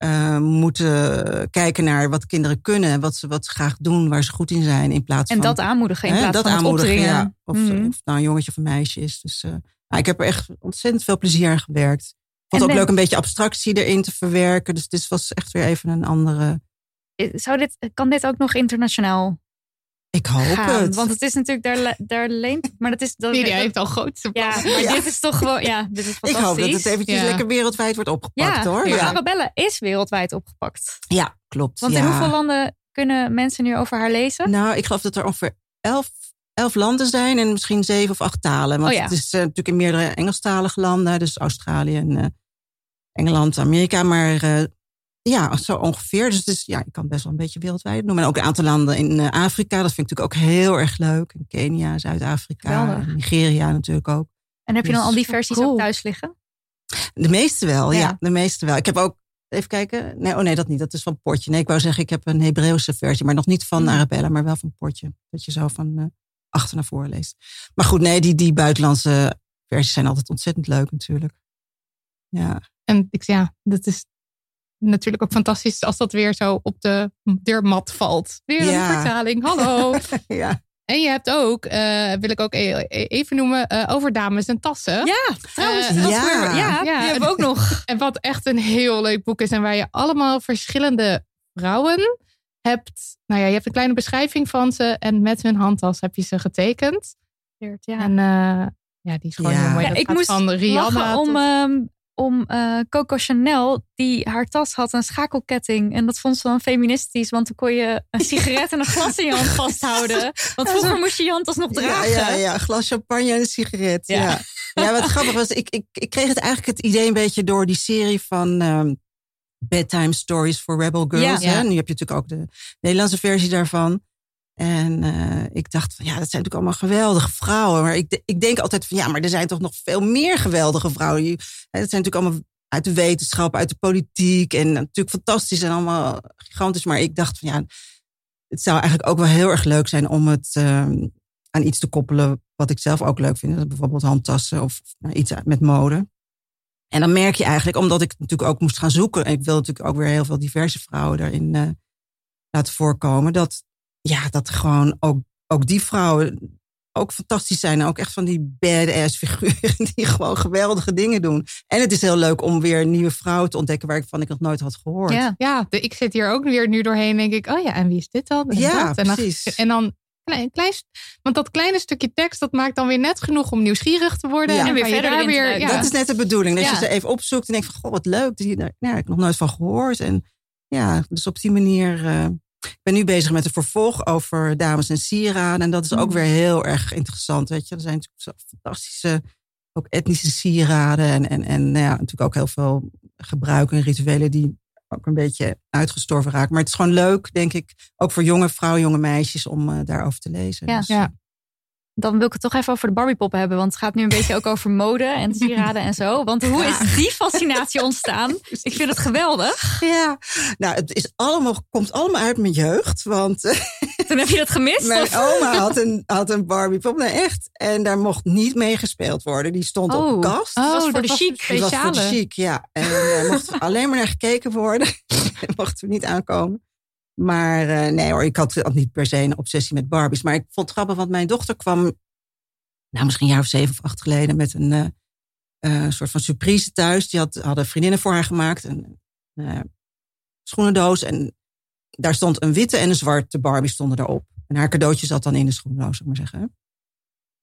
eh, moeten kijken naar wat kinderen kunnen. Wat ze, wat ze graag doen, waar ze goed in zijn. In plaats En van dat aanmoedigen in hè, plaats dat van aanmoedigen. opdringen. Ja. Of, Mhm. of het nou een jongetje of een meisje is. Dus eh, nou, ik heb er echt ontzettend veel plezier aan gewerkt. Ik vond het ook leuk een beetje abstractie erin te verwerken. Dus dit was echt weer even een andere... Zou dit, kan dit ook nog internationaal Ik hoop gaan? het. Want het is natuurlijk, daar, daar leent... Maar dat is... Dat, dat- heeft al grootste ja, maar Ja. dit is toch gewoon... Ja, dit is ik fantastisch. hoop dat het eventjes Ja. lekker wereldwijd wordt opgepakt ja, hoor. ja. Ja, Arabella is wereldwijd opgepakt. ja klopt. Want ja. in hoeveel landen kunnen mensen nu over haar lezen? Nou, ik geloof dat er ongeveer elf, elf landen zijn en misschien zeven of acht talen. Want Oh ja. het is eh, natuurlijk in meerdere Engelstalige landen, dus Australië en eh, Engeland, Amerika. Maar eh, ja, zo ongeveer. Dus het is, ja, je kan het best wel een beetje wereldwijd noemen. En ook een aantal landen in eh, Afrika, dat vind ik natuurlijk ook heel erg leuk. In Kenia, Zuid-Afrika. Nigeria natuurlijk ook. En heb je dan Dus- al die versies Cool. ook thuis liggen? De meeste wel, ja. Ja. De meeste wel. Ik heb ook, even kijken. Nee, oh nee, dat niet. Dat is van Potje. Nee, ik wou zeggen, ik heb een Hebreeuwse versie. Maar nog niet van Mm. Arabella, maar wel van Potje. Dat je zo van eh, achter naar voren leest. Maar goed, nee, die, die buitenlandse versies zijn altijd ontzettend leuk natuurlijk. Ja, En ik, ja, dat is natuurlijk ook fantastisch als dat weer zo op de deurmat valt. Weer Ja. een vertaling, hallo. ja. En je hebt ook, eh, wil ik ook e- e- even noemen, eh, over dames en tassen. Ja, trouwens. Eh, dat is ja. weer- ja, die hebben we ook nog. En wat echt een heel leuk boek is. En waar je allemaal verschillende vrouwen hebt. Nou ja, je hebt een kleine beschrijving van ze. En met hun handtas heb je ze getekend. Ja. En eh, ja, die is gewoon Ja. heel mooi. Ja, Dat ik moest van Rihanna lachen tot- om, ehm, om eh, Coco Chanel, die haar tas had een schakelketting. En dat vond ze dan feministisch, want dan kon je een sigaret en een glas in je hand vasthouden. Want vroeger moest je je handtas nog dragen. ja, ja, een glas champagne en een sigaret. Ja. Ja, ja. wat grappig was, ik, ik, ik kreeg het eigenlijk het idee een beetje door die serie van ehm, Bedtime Stories for Rebel Girls. Ja. Hè? Nu heb je natuurlijk ook de Nederlandse versie daarvan. En eh, ik dacht van ja, dat zijn natuurlijk allemaal geweldige vrouwen. Maar ik, ik denk altijd van ja, maar er zijn toch nog veel meer geweldige vrouwen. Dat zijn natuurlijk allemaal uit de wetenschap, uit de politiek. En natuurlijk fantastisch en allemaal gigantisch. Maar ik dacht van ja, het zou eigenlijk ook wel heel erg leuk zijn om het ehm, aan iets te koppelen wat ik zelf ook leuk vind. Bijvoorbeeld handtassen of nou, iets met mode. En dan merk je eigenlijk, omdat ik natuurlijk ook moest gaan zoeken. En ik wil natuurlijk ook weer heel veel diverse vrouwen daarin eh, laten voorkomen. Dat, ja, dat gewoon ook, ook die vrouwen ook fantastisch zijn. En ook echt van die badass figuren die gewoon geweldige dingen doen. En het is heel leuk om weer nieuwe vrouwen te ontdekken waarvan ik nog nooit had gehoord. Ja. Ja, de, ik zit hier ook weer nu doorheen. Denk ik, oh ja, en wie is dit dan? En Ja, dat. En dan, precies. En dan klein, klein, want dat kleine stukje tekst, dat maakt dan weer net genoeg om nieuwsgierig te worden. Ja. En weer verder daar weer. Ja. Dat is net de bedoeling. Dat Ja. je ze even opzoekt en denkt van, goh, wat leuk. Die, daar ja, heb ik nog nooit van gehoord. En ja, dus op die manier... eh, ik ben nu bezig met een vervolg over dames en sieraden. En dat is ook Mm. weer heel erg interessant. Weet je, er zijn natuurlijk zo fantastische, ook etnische sieraden. En, en, en nou ja, natuurlijk ook heel veel gebruiken en rituelen die ook een beetje uitgestorven raken. Maar het is gewoon leuk, denk ik, ook voor jonge vrouwen, jonge meisjes, om eh, daarover te lezen. Ja. Dus, Ja. Dan wil ik het toch even over de Barbiepoppen hebben. Want het gaat nu een beetje ook over mode en sieraden en zo. Want hoe is die fascinatie ontstaan? Ik vind het geweldig. Ja, nou, het is allemaal, komt allemaal uit mijn jeugd. Want eh, Toen heb je dat gemist? mijn of? oma had een, had een Barbiepop. Nou, echt. En daar mocht niet mee gespeeld worden. Die stond op Oh. de kast. Oh, was voor dat de chic. Die was voor de chic, ja. En er mocht alleen maar naar gekeken worden. mochten we niet aankomen. Maar eh, nee hoor, ik had, niet per se een obsessie met Barbies. Maar ik vond het grappig, want mijn dochter kwam... Nou, misschien een jaar of zeven of acht geleden... met een eh, eh, soort van surprise thuis. Die had, hadden vriendinnen voor haar gemaakt. Een schoenendoos. En daar stond een witte en een zwarte Barbie stonden erop. En haar cadeautje zat dan in de schoenendoos, zou ik maar zeggen.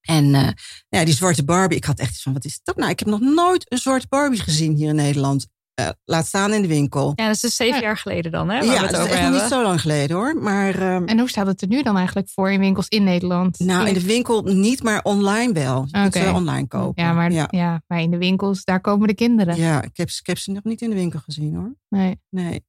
En nou ja, die zwarte Barbie, ik had echt iets van, wat is dat nou? Ik heb nog nooit een zwarte Barbie gezien hier in Nederland. Eh, laat staan in de winkel. Ja, dat is dus zeven Ja. jaar geleden dan, hè? Waar ja, we dat het is echt nog niet zo lang geleden hoor. Maar ehm, En hoe staat het er nu dan eigenlijk voor in winkels in Nederland? nou, in de winkel niet, maar online wel. Je kunt ze online kopen. ja, maar, ja. ja. maar in de winkels, daar komen de kinderen. Ja, ik heb, ik heb ze nog niet in de winkel gezien hoor. Nee. Nee.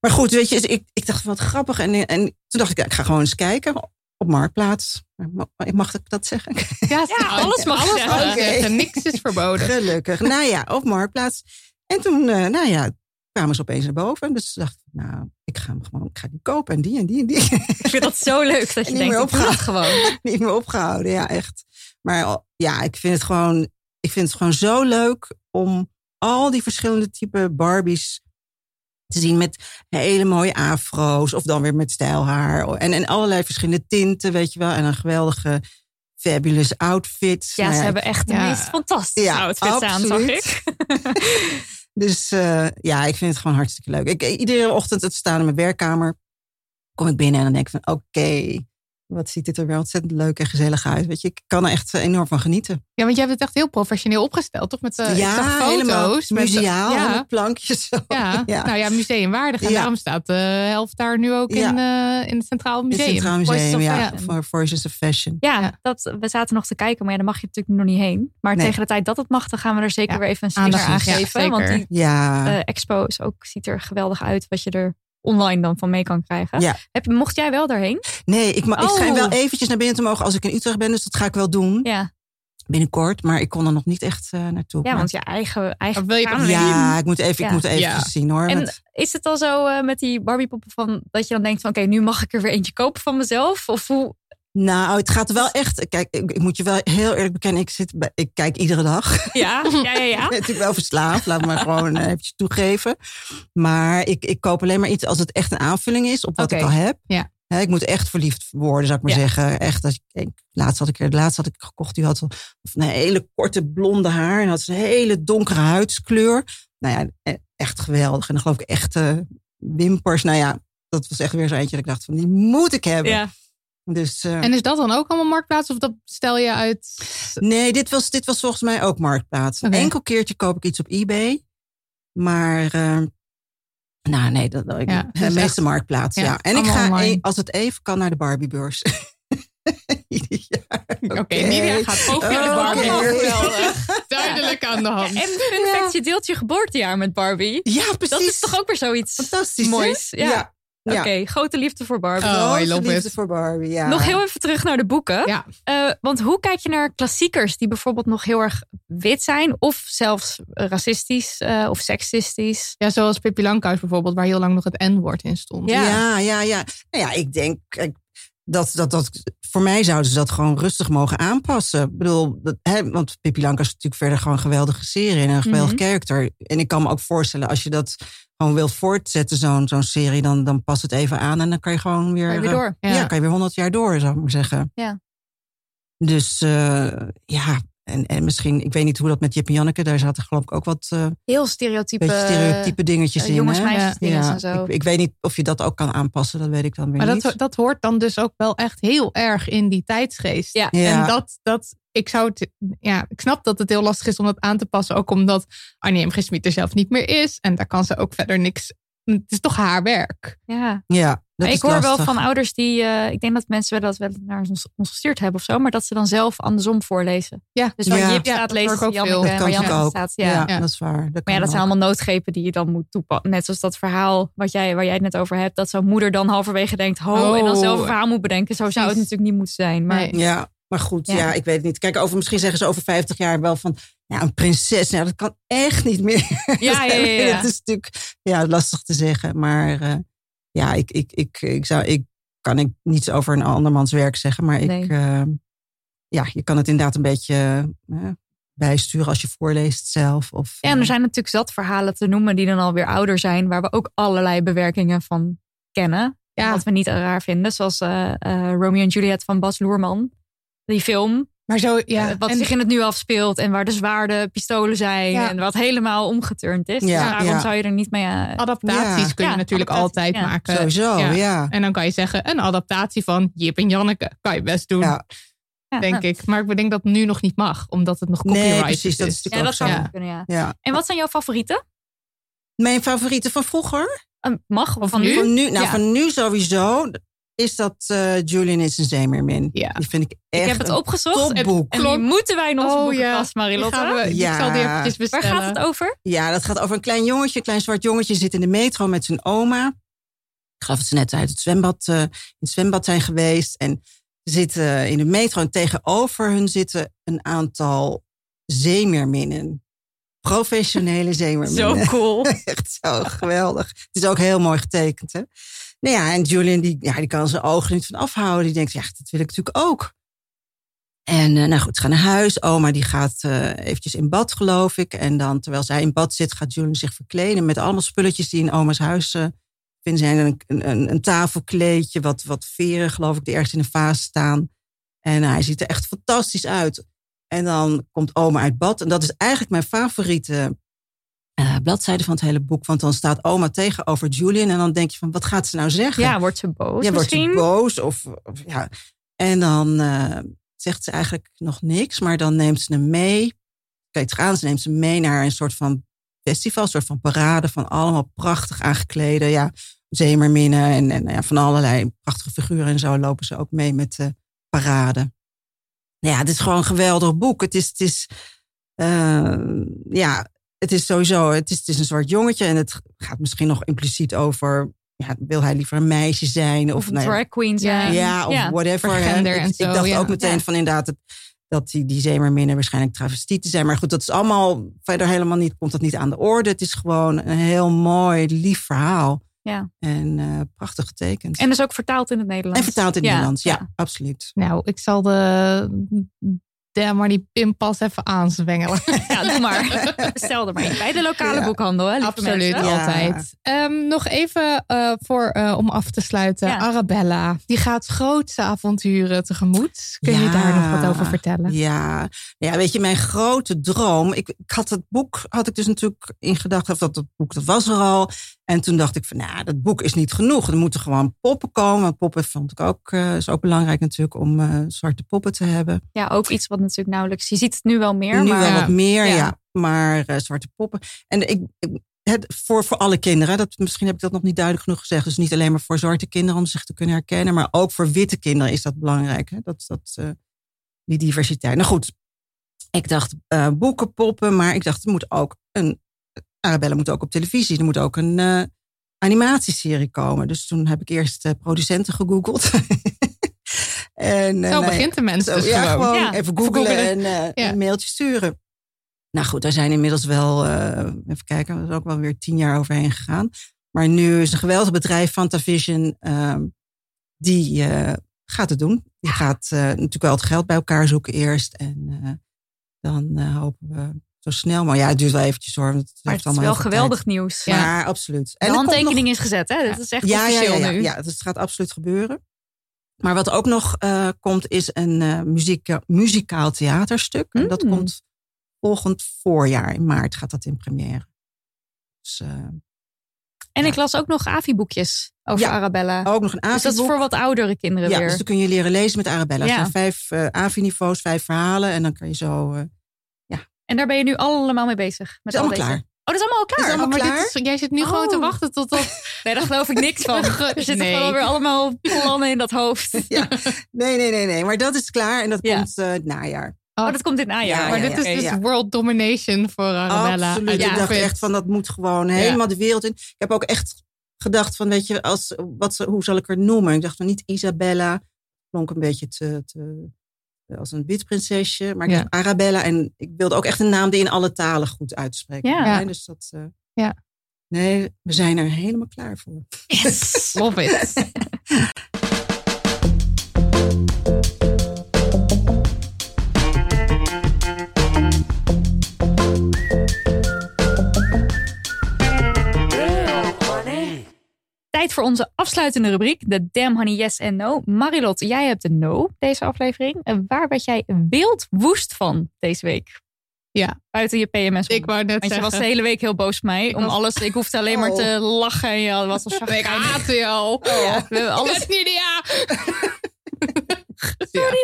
Maar goed, weet je, ik, ik dacht wat grappig. En, en toen dacht ik, ja, ik ga gewoon eens kijken op Marktplaats. Mag, mag ik dat zeggen? Ja, alles mag zeggen. je zeggen. Niks is verboden. Gelukkig. nou ja, op Marktplaats. En toen, eh, nou ja, kwamen ze opeens naar boven. Dus dacht ik, nou, ik ga hem gewoon, ik ga die kopen en die en die en die. Ik vind dat zo leuk dat je Niet denkt, meer dat gewoon. Niet meer opgehouden, ja, echt. Maar ja, ik vind het gewoon, ik vind het gewoon zo leuk om al die verschillende type Barbies te zien met hele mooie afro's of dan weer met stijlhaar en, en allerlei verschillende tinten, weet je wel, en een geweldige fabulous outfit. Ja, Nou ze hebben echt de Ja. meest fantastische Ja, outfits aan, zag ik. Dus eh, ja, ik vind het gewoon hartstikke leuk. Ik, iedere ochtend het staan in mijn werkkamer. Kom ik binnen en dan denk ik van oké, wat ziet dit er weer ontzettend leuk en gezellig uit. Weet je, ik kan er echt enorm van genieten. Ja, want jij hebt het echt heel professioneel opgesteld, toch? Met uh, ja, helemaal foto's. met- museaal, ja. met plankjes. Zo. Ja, Ja. nou ja, museumwaardig. En Ja. daarom staat de helft daar nu ook Ja. in, eh, in het Centraal Het Museum. Centraal Voices Museum, of ja, voor Voices of Fashion. Ja, Ja. Dat, we zaten nog te kijken, maar ja, daar mag je natuurlijk nog niet heen. Maar Nee. tegen de tijd dat het mag, dan gaan we er zeker Ja, weer even een sticker aan ja, geven. want die Ja, eh, expo is ook, ziet er geweldig uit wat je er online dan van mee kan krijgen. Ja. Heb, je- mocht jij wel daarheen? nee, ik, ma- ik Oh. schijn wel eventjes naar binnen te mogen als ik in Utrecht ben. Dus dat ga ik wel doen Ja, binnenkort. Maar ik kon er nog niet echt eh, naartoe. ja Maar- want je eigen, eigen wil je ja, ik moet even, Ja. ik moet even Ja. zien hoor. En met- is het al zo eh, met die Barbiepoppen van dat je dan denkt van oké, nu mag ik er weer eentje kopen van mezelf? Of hoe? Nou, het gaat wel echt. Kijk, ik, ik moet je wel heel eerlijk bekennen. Ik, zit bij, ik kijk iedere dag. Ja, ja, ja. Ik ja. ben natuurlijk wel verslaafd. Laat me maar gewoon eh, eventjes toegeven. Maar ik, ik koop alleen maar iets als het echt een aanvulling is op wat ik al heb. Ja. Ik moet echt verliefd worden, zou ik maar Ja. zeggen. Echt, als ik, ik- laatst had ik laatst had ik gekocht, die had of een hele korte blonde haar en had een hele donkere huidskleur. Nou ja, e- echt geweldig. En dan geloof ik echte wimpers. Nou ja, dat was echt weer zo eentje dat ik dacht van, die moet ik hebben. Ja. Dus, eh, En is dat dan ook allemaal marktplaats of dat stel je uit? Nee, dit was, dit was volgens mij ook Marktplaats. Een Oké. enkel keertje koop ik iets op eBay. Maar, eh, nou nee, dat, ik, Ja, de dus meeste echt- Marktplaats, ja. ja, En ik ga, online. e- als het even kan, naar de Barbiebeurs. Ieder jaar. Oké, Nidia gaat ook naar de Barbie. Duidelijk aan de hand. En fun fact, je deelt je geboortejaar met Barbie. Ja, precies. Dat is toch ook weer zoiets fantastisch, moois. Ja. Ja. Ja. Oké, grote liefde voor Barbie. Oh, Grote liefde it. voor Barbie, ja. Nog heel even terug naar de boeken. Ja. Eh, want hoe kijk je naar klassiekers die bijvoorbeeld nog heel erg wit zijn, of zelfs racistisch eh, of seksistisch? Ja, zoals Pippi Langkous bijvoorbeeld, waar heel lang nog het N-woord in stond. Ja. Ja, ja, ja. Nou ja, ik denk dat, dat, dat voor mij zouden ze dat gewoon rustig mogen aanpassen. Ik bedoel, dat, hè, want Pippi Langkous is natuurlijk verder gewoon een geweldige serie en een geweldig Mhm. karakter. En ik kan me ook voorstellen, als je dat gewoon wilt voortzetten, zo'n zo'n serie, dan, dan past het even aan en dan kan je gewoon weer, Kan je weer eh, door. Ja. Ja. kan je weer honderd jaar door, zou ik maar zeggen. Ja. Dus eh, ja, en, en misschien, ik weet niet hoe dat met Jip en Janneke, daar zaten geloof ik ook wat eh Heel stereotype, beetje stereotype dingetjes eh, in. jongens, meisjes en zo. Ik, ik weet niet of je dat ook kan aanpassen, dat weet ik dan weer Maar niet. dat, dat hoort dan dus ook wel echt heel erg in die tijdsgeest. Ja. Ja. En dat, dat, ik zou het, ja, ik snap dat het heel lastig is om dat aan te passen. Ook omdat Annie M. G. Smit er zelf niet meer is. En daar kan ze ook verder niks. Het is toch haar werk. Ja. Ja, Maar ik hoor wel van ouders die, eh, ik denk dat mensen wel dat wel naar ons, ons gestuurd hebben of zo, maar dat ze dan zelf andersom voorlezen. Ja, Dus waar Ja. Jip Ja, staat, ik ook Janneke Dat Janneke ook. staat. Ja, Ja. dat is waar. Dat Maar ja, dat zijn allemaal noodgrepen die je dan moet toepassen. Net zoals dat verhaal wat jij, waar jij het net over hebt. Dat zo'n moeder dan halverwege denkt, ho, en dan zelf een Oh. verhaal moet bedenken. Zo zou het natuurlijk niet moeten zijn. Maar Nee. Ja, maar goed, Ja. ja. ik weet het niet. Kijk, over, misschien zeggen ze over 50 jaar wel van... Ja, een prinses, nou, dat kan echt niet meer. Ja, ja, ja, ja. Dat is natuurlijk ja, lastig te zeggen. Maar eh, ja, ik, ik, ik, ik, zou, ik kan ik niets over een andermans werk zeggen. Maar Nee. ik, eh, ja, je kan het inderdaad een beetje eh, bijsturen als je voorleest zelf. Of, Ja, en eh, er zijn natuurlijk zat verhalen te noemen die dan alweer ouder zijn, waar we ook allerlei bewerkingen van kennen. Ja. Wat we niet raar vinden, zoals eh, eh, Romeo en Juliet van Bas Loerman. Die film, Maar zo, ja. eh, wat en- zich in het nu afspeelt en waar de zwaarden pistolen zijn Ja. en wat helemaal omgeturnd is. Ja, dus waarom ja. zou je er niet mee... eh, adaptaties Ja. kun je Ja, natuurlijk altijd ja. maken. Sowieso, Ja. ja. En dan kan je zeggen, een adaptatie van Jip en Janneke. Kan je best doen, Ja. ja, denk nou, ik. Maar ik denk dat het nu nog niet mag, omdat het nog Nee, copyright precies, dat is is. Ja, natuurlijk dat ook zou kunnen, ja. ja. En wat zijn jouw favorieten? Mijn favorieten van vroeger? Eh, mag Of van nu? nu? Van nu, nou, Ja. van nu sowieso is dat eh, Julian is een zeemermin. Ja. Die vind ik echt Ik heb het opgezocht. En, topboek. en die moeten wij in onze Oh, boekenkast, Marilotte. we, Ja. Ik zal die eventjes Waar bestellen. gaat het over? Ja, dat gaat over een klein jongetje, een klein zwart jongetje, zit in de metro met zijn oma. Ik geloof dat ze net uit het zwembad, eh, in het zwembad zijn geweest. En ze zitten in de metro en tegenover hun zitten een aantal zeemeerminnen. Professionele zeemeerminnen. Zo cool. Echt zo geweldig. Het is ook heel mooi getekend, hè? Nou ja, en Julian, die, ja, die kan zijn ogen niet van afhouden. Die denkt, ja, dat wil ik natuurlijk ook. En eh, nou goed, ze gaan naar huis. Oma die gaat eh, eventjes in bad, geloof ik. En dan, terwijl zij in bad zit, gaat Julian zich verkleden... met allemaal spulletjes die in oma's huis eh vinden. Zijn een, een, een tafelkleedje, wat, wat veren, geloof ik, die ergens in een vaas staan. En hij ziet er echt fantastisch uit. En dan komt oma uit bad. En dat is eigenlijk mijn favoriete eh, bladzijde van het hele boek. Want dan staat oma tegenover Julian. En dan denk je van, wat gaat ze nou zeggen? Ja, wordt ze boos ja, wordt ze boos? Of, of ja. En dan eh, zegt ze eigenlijk nog niks. Maar dan neemt ze hem mee. Kijk, aan, ze neemt ze mee naar een soort van festival. Een soort van parade van allemaal prachtig aangeklede. Ja, zeemerminnen en, en ja, van allerlei prachtige figuren. En zo lopen ze ook mee met de parade. Ja, het is gewoon een geweldig boek. Het is, het is eh, ja, het is sowieso, het is, het is een zwart jongetje en het gaat misschien nog impliciet over, ja, wil hij liever een meisje zijn? Of, Of een nou ja, drag queen zijn. ja, of whatever. hè. gender Ik, en ik zo, dacht ja. ook meteen Ja. van inderdaad het, dat die, die zeemerminnen waarschijnlijk travestieten zijn. Maar goed, dat is allemaal verder helemaal niet, komt dat niet aan de orde. Het is gewoon een heel mooi, lief verhaal. Ja. En eh, prachtig getekend. En dus ook vertaald in het Nederlands. En vertaald in het Ja, Nederlands, ja, ja. absoluut. Nou, ik zal de damn maar die pinpas even aanzwengelen. Ja, doe maar. Bestel er maar in. Bij de lokale Ja. boekhandel, hè, Absoluut, mensen. Ja. altijd. Ehm, nog even eh, voor, eh, om af te sluiten. Ja. Arabella, die gaat grootse avonturen tegemoet. Kun je Ja. daar nog wat over vertellen? Ja, ja, weet je, mijn grote droom. Ik, ik had het boek, had ik dus natuurlijk in gedachten, of dat het boek, dat was er al. En toen dacht ik van, nou, dat boek is niet genoeg. Er moeten gewoon poppen komen. Poppen vond ik ook, eh, is ook belangrijk natuurlijk om eh, zwarte poppen te hebben. Ja, ook iets wat natuurlijk nauwelijks... Je ziet het nu wel meer, nu maar... wel wat meer, ja. ja. Maar eh, zwarte poppen. En ik, ik- het, voor, voor alle kinderen, dat, misschien heb ik dat nog niet duidelijk genoeg gezegd. Dus niet alleen maar voor zwarte kinderen om zich te kunnen herkennen. Maar ook voor witte kinderen is dat belangrijk. Hè? Dat, dat, die diversiteit. Nou goed, ik dacht boeken, poppen. Maar ik dacht, er moet ook een... Arabella moet ook op televisie. Er moet ook een eh, animatieserie komen. Dus toen heb ik eerst eh, producenten gegoogeld. en, eh, Zo ja, begint de mens zo, dus ja, gewoon. Ja, even googlen googlen. en Ja. een mailtje sturen. Nou goed, daar zijn inmiddels wel, even kijken, er is ook wel weer tien jaar overheen gegaan. Maar nu is een geweldig bedrijf, Fantavision, ehm, die gaat het doen. Die gaat natuurlijk wel het geld bij elkaar zoeken eerst. En dan hopen we zo snel. Maar ja, het duurt wel eventjes hoor. Het Maar het is wel geweldig tijd. nieuws. Maar absoluut. De er komt handtekening nog- is gezet, hè? Dat is echt ja, ja, officieel ja, ja, nu. ja, dus het gaat absoluut gebeuren. Maar wat ook nog eh, komt, is een muziek, muzikaal theaterstuk. En dat Mm. komt volgend voorjaar. In maart gaat dat in première. Dus, eh, En Ja. ik las ook nog AVI-boekjes over Ja. Arabella. ook nog een dus dat is AVI-boek. voor wat oudere kinderen Ja, weer. dus dan kun je leren lezen met Arabella. Er Ja. zijn vijf AVI-niveaus, vijf verhalen. En dan kan je zo... En daar ben je nu allemaal mee bezig. Met is al allemaal deze. klaar. Oh, dat is allemaal al klaar? Is allemaal Oh, maar klaar? dit is, jij zit nu gewoon te Oh. wachten tot dat... Nee, daar geloof ik niks van. Er zitten Nee. gewoon weer allemaal plannen in dat hoofd. Ja. Nee, nee, nee, nee. Maar dat is klaar. En dat Ja. komt eh het najaar. Oh, dat komt in het najaar. Ja, maar ja, dit is dus world domination voor Arabella. Absoluut. Ik dacht echt van dat moet gewoon helemaal de wereld in. Ik heb ook echt gedacht van weet je, als, wat, hoe zal ik haar noemen? Ik dacht van niet Isabella. Klonk een beetje te, te als een wit prinsesje. Maar ik Ja. Arabella. En ik wilde ook echt een naam die in alle talen goed uitspreken. Ja. Ja, Dus dat, eh, Ja. Nee, we zijn er helemaal klaar voor. Yes. Love it. Tijd voor onze afsluitende rubriek, de Damn Honey Yes en No. Marilot, jij hebt de no deze aflevering. En waar werd jij wild woest van deze week? Ja. Buiten je PMS. Ik wou net Want je zeggen... was de hele week heel boos op mij. Ik om was- alles. Ik hoefde alleen maar Oh. te lachen. En je was al Ik haat je al. Ja, we hebben alles. Nidia. Sorry.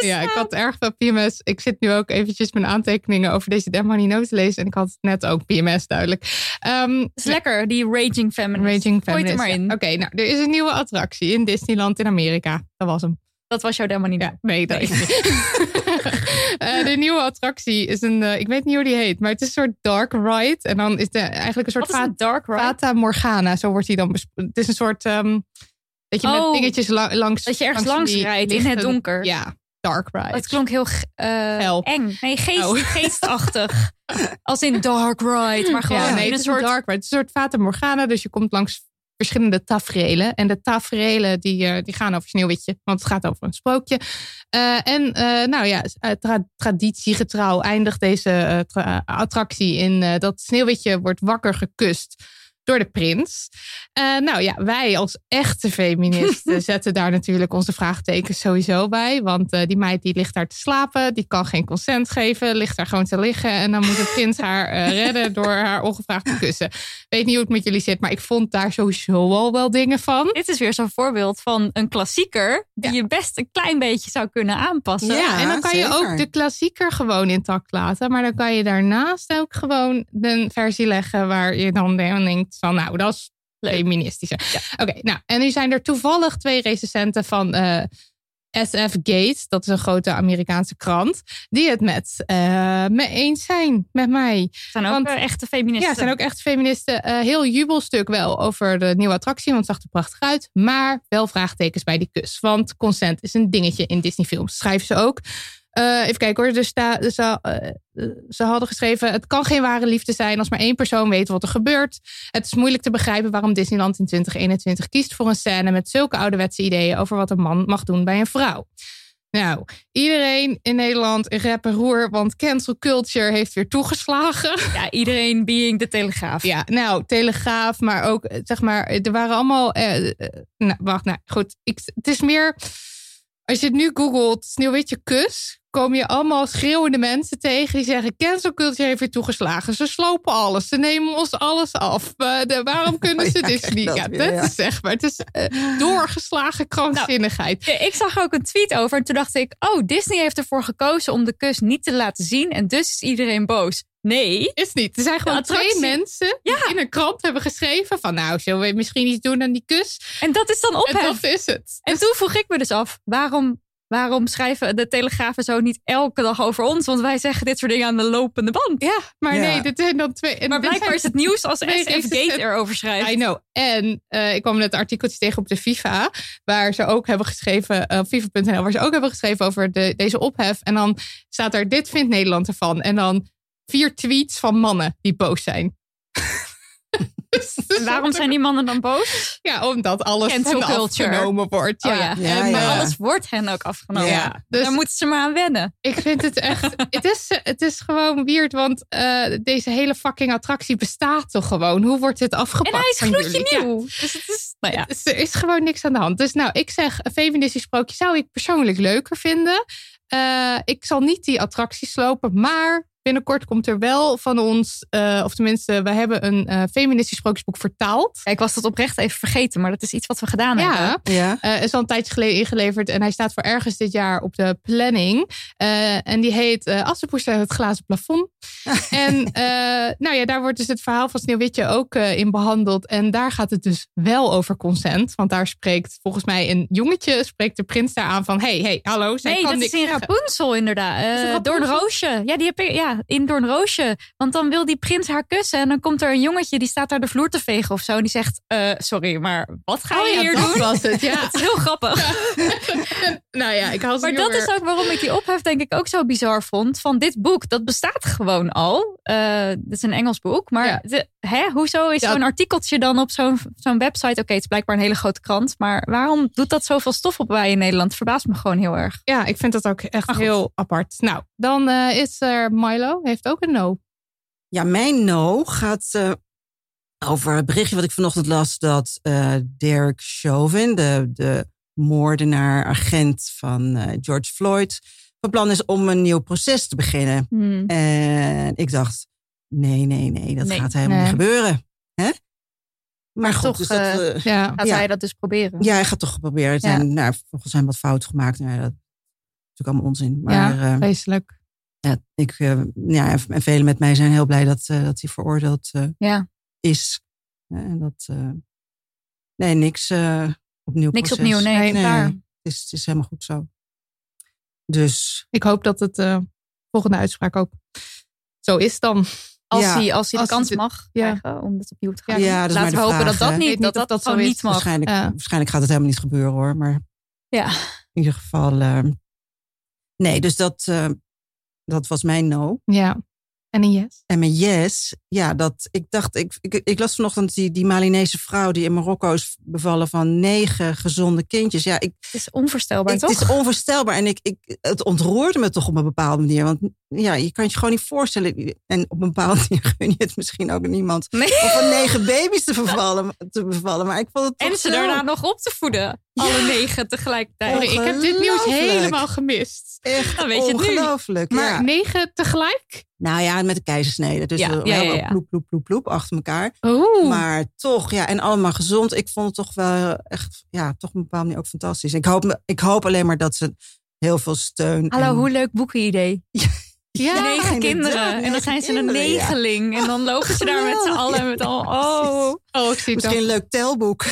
Ja. ja, ik had erg veel PMS. Ik zit nu ook eventjes mijn aantekeningen over deze Damn Honey No te lezen. En ik had net ook PMS duidelijk. Ehm, Het is lekker, die Raging Feminist. Raging Gooi het er Feminist. maar in. Oké, nou, er is een nieuwe attractie in Disneyland in Amerika. Dat was hem. Dat was jouw Damn Honey No. Ja, nee, dat is niet. Eh, de nieuwe attractie is een, eh, ik weet niet hoe die heet, maar het is een soort dark ride. En dan is het eigenlijk een soort Wat is een dark ride? Fata Morgana, zo wordt die dan Het is een soort, ehm, dat je Oh, met dingetjes la- langs... dat je ergens langs rijdt in het donker. Ja, dark ride. Het klonk heel eh, eng. Nee, geest, Oh. geestachtig. Als in dark ride. Maar gewoon ja, nee, in het een is soort... een dark ride. Het is een soort Fata Morgana, dus je komt langs verschillende taferelen. En de taferelen die, eh, die gaan over Sneeuwwitje, want het gaat over een sprookje. Eh, en eh, nou ja, uh, tra- traditiegetrouw eindigt deze tra- attractie in dat Sneeuwwitje wordt wakker gekust door de prins. Eh, nou ja, wij als echte feministen zetten daar natuurlijk onze vraagtekens sowieso bij. Want eh, die meid die ligt daar te slapen, die kan geen consent geven, ligt daar gewoon te liggen. En dan moet de prins haar eh, redden door haar ongevraagd te kussen. Weet niet hoe het met jullie zit, maar ik vond daar sowieso al wel dingen van. Dit is weer zo'n voorbeeld van een klassieker... die je best een klein beetje zou kunnen aanpassen. Ja, en dan kan je ook de klassieker gewoon intact laten. Maar dan kan je daarnaast ook gewoon een versie leggen waar je dan denkt van nou, dat is feministische. Oké, nou, en nu zijn er toevallig twee recensenten van eh, SF Gates, dat is een grote Amerikaanse krant, die het met eh, me eens zijn met mij. zijn ook Want- eh, echte feministen. Ja, zijn ook echt feministen. Eh, heel jubelstuk wel over de nieuwe attractie, want het zag er prachtig uit. Maar wel vraagtekens bij die kus. Want consent is een dingetje in Disney-films. Schrijven ze ook. Eh, even kijken hoor. Dus ze, eh, ze hadden geschreven: Het kan geen ware liefde zijn als maar één persoon weet wat er gebeurt. Het is moeilijk te begrijpen waarom Disneyland in 2021 kiest voor een scène met zulke ouderwetse ideeën over wat een man mag doen bij een vrouw. Nou, iedereen in Nederland in rep en roer, want cancel culture heeft weer toegeslagen. Ja, iedereen being de Telegraaf. Ja, nou, Telegraaf, maar ook, eh, zeg maar, er waren allemaal... eh, nou, wacht, nou, goed. Ik, het is meer... Als je het nu googelt, Sneeuwwitje kus, kom je allemaal schreeuwende mensen tegen die zeggen: cancel culture heeft weer toegeslagen. Ze slopen alles. Ze nemen ons alles af. Eh, de- waarom kunnen ze Oh ja, dit kijk niet? dat Ja, weer, dat ja. is zeg maar. Het is eh, doorgeslagen krankzinnigheid. Ja, Ik zag er ook een tweet over en toen dacht ik, oh, Disney heeft ervoor gekozen om de kus niet te laten zien en dus is iedereen boos. Nee. Is niet. Er zijn gewoon twee mensen die in een krant hebben geschreven van nou, zullen we misschien iets doen aan die kus? En dat is dan En ophef. dat is het. En toen vroeg ik me dus af, waarom, waarom schrijven de Telegrafen zo niet elke dag over ons? Want wij zeggen dit soort dingen aan de lopende band. Ja, maar Ja. nee, dit zijn dan twee. en Maar dit blijkbaar is het nieuws als SF Gate erover schrijft. I know. En eh, ik kwam net een artikeltje tegen op de FIFA, waar ze ook hebben geschreven, eh, op FIFA.nl, waar ze ook hebben geschreven over de, deze ophef. En dan staat er, dit vindt Nederland ervan. En dan vier tweets van mannen die boos zijn. En waarom zijn die mannen dan boos? Ja, omdat alles hen afgenomen wordt. Ja. Oh ja. Ja, En, ja. Alles wordt hen ook afgenomen. Ja, dus- Daar moeten ze maar aan wennen. Ik vind het echt. het, is, het is gewoon weird, want eh, deze hele fucking attractie bestaat toch gewoon? Hoe wordt dit afgepakt? En hij is gloedje nieuw. Dus het is, nou ja. Er is gewoon niks aan de hand. Dus nou, ik zeg, een feministisch sprookje zou ik persoonlijk leuker vinden. Eh, ik zal niet die attractie slopen, maar binnenkort komt er wel van ons, eh, of tenminste, we hebben een eh, feministisch sprookjesboek vertaald. Ja, ik was dat oprecht even vergeten, maar dat is iets wat we gedaan hebben. Ja, Ja. eh, is al een tijdje geleden ingeleverd en hij staat voor ergens dit jaar op de planning. Eh, en die heet eh Assepoester het glazen plafond. en eh, nou ja, daar wordt dus het verhaal van Sneeuwwitje ook eh, in behandeld. En daar gaat het dus wel over consent. Want daar spreekt volgens mij een jongetje, spreekt de prins daar aan van... hey, hey, hallo, zij Nee, kan dat is in. Rapunzel inderdaad. Uh, Rapunzel? Doornroosje. Ja, die heb ik, ja, in Doornroosje. Want dan wil die prins haar kussen. En dan komt er een jongetje die staat daar de vloer te vegen of zo. En die zegt, eh, sorry, maar wat ga Oh je ja, hier dat doen? was het, ja. Dat is heel grappig. nou ja, ik haal ze Maar dat is ook waarom ik die ophef denk ik ook zo bizar vond. Van dit boek, dat bestaat gewoon al. Dit is een Engels boek. Maar de- hè, hoezo is Ja. zo'n artikeltje dan op zo'n zo'n website? Oké, het is blijkbaar een hele grote krant. Maar waarom doet dat zoveel stof op bij in Nederland? Verbaast me gewoon heel erg. Ja, ik vind dat ook echt heel apart. Nou, dan eh, is er Milo, heeft ook een no. Ja, mijn no gaat eh, over het berichtje wat ik vanochtend las dat eh Derek Chauvin, de, de moordenaar, agent van eh, George Floyd, van plan is om een nieuw proces te beginnen. Hmm. En ik dacht, nee, nee, nee, dat Nee. gaat helemaal Nee. niet gebeuren. Hè? Maar goed, toch, dus dat, eh, eh, Ja, Gaat Ja. hij dat dus proberen? ja, hij gaat toch proberen. Ja. zijn, nou, volgens zijn wat fouten gemaakt. Nou, dat is natuurlijk allemaal onzin. Maar ja eh, vreselijk. ja, ik, eh, ja, en velen met mij zijn heel blij dat, eh, dat hij veroordeeld eh, Ja. is. Ja, en dat, eh, nee, niks eh, opnieuw. Niks proces. opnieuw, nee, nee. Het, is, het is helemaal goed zo. Dus Ik hoop dat het eh, volgende uitspraak ook zo is dan. Als, Ja, hij, als hij de als kans het- mag ja. krijgen om dit opnieuw te gaan. Ja, dat Laten de we hopen vraag, dat dat niet, dat niet dat, dat zo gewoon niet mag. waarschijnlijk, Ja. waarschijnlijk gaat het helemaal niet gebeuren hoor. Maar Ja. in ieder geval. eh, nee, dus dat, eh, dat was mijn no. Ja. En een yes. En mijn yes, ja, dat ik dacht, ik, ik, ik las vanochtend die, die Malinese vrouw die in Marokko is bevallen van negen gezonde kindjes. Ja, ik, Het is onvoorstelbaar, ik- toch? het is onvoorstelbaar en ik, ik, het ontroerde me toch op een bepaalde manier. Want ja, je kan het je gewoon niet voorstellen. En op een bepaalde manier gun je het misschien ook niemand. Nee. Om van negen baby's te bevallen, te bevallen. Maar ik vond het toch En ze daarna nog op te voeden. Alle negen tegelijkertijd. Sorry, ik heb dit nieuws helemaal gemist. echt Dan weet je het nu. ongelooflijk. Maar negen tegelijk? Nou ja, met de keizersnede. Dus Ja, ja, ja, ploep, ploep, ploep, ploep achter elkaar. Oeh. Maar toch, ja, en allemaal gezond. Ik vond het toch wel echt, ja, toch op een bepaalde manier ook fantastisch. Ik hoop, ik hoop alleen maar dat ze heel veel steun. Hallo, en- hoe leuk boekenidee. ja, negen kinderen. en dan zijn ze een ja. negeling. En dan lopen ze daar met z'n allen. Met al, oh. Oh, ik zie het Misschien een leuk telboek.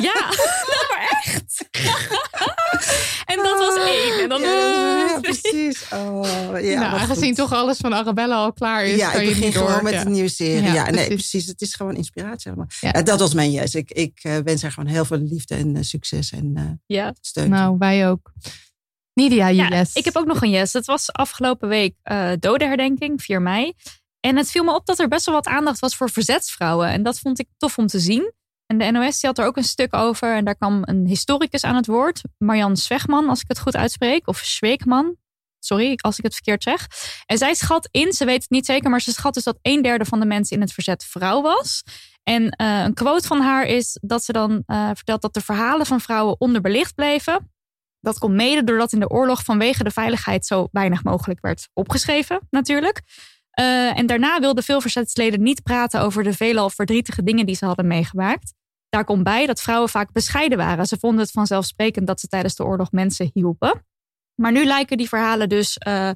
Ja, maar echt. en dat was één. En dan... Ja, precies. Oh, ja, nou, aangezien goed. toch alles van Arabella al klaar is, Ja, kan ik je begin door. gewoon met ja. een nieuwe serie. Ja, Ja, nee, precies. precies. Het is gewoon inspiratie. Ja. Dat was mijn yes. Ik, ik eh, wens haar gewoon heel veel liefde en eh, succes en eh, Ja. steun. Nou, wij ook. Nidia, Ja, yes. ik heb ook nog een yes. Het was afgelopen week eh dodenherdenking, 4 mei. En het viel me op dat er best wel wat aandacht was voor verzetsvrouwen. En dat vond ik tof om te zien. En de NOS die had er ook een stuk over. En daar kwam een historicus aan het woord. Marjan Zwegman, als ik het goed uitspreek. Of Zweekman. Sorry als ik het verkeerd zeg. En zij schat in, ze weet het niet zeker, maar ze schat dus dat een derde van de mensen in het verzet vrouw was. En eh, een quote van haar is dat ze dan uh, vertelt dat de verhalen van vrouwen onderbelicht bleven. Dat komt mede doordat in de oorlog vanwege de veiligheid zo weinig mogelijk werd opgeschreven, natuurlijk. Uh, en daarna wilden veel verzetsleden niet praten over de veelal verdrietige dingen die ze hadden meegemaakt. Daar komt bij dat vrouwen vaak bescheiden waren. Ze vonden het vanzelfsprekend dat ze tijdens de oorlog mensen hielpen. Maar nu lijken die verhalen dus uh,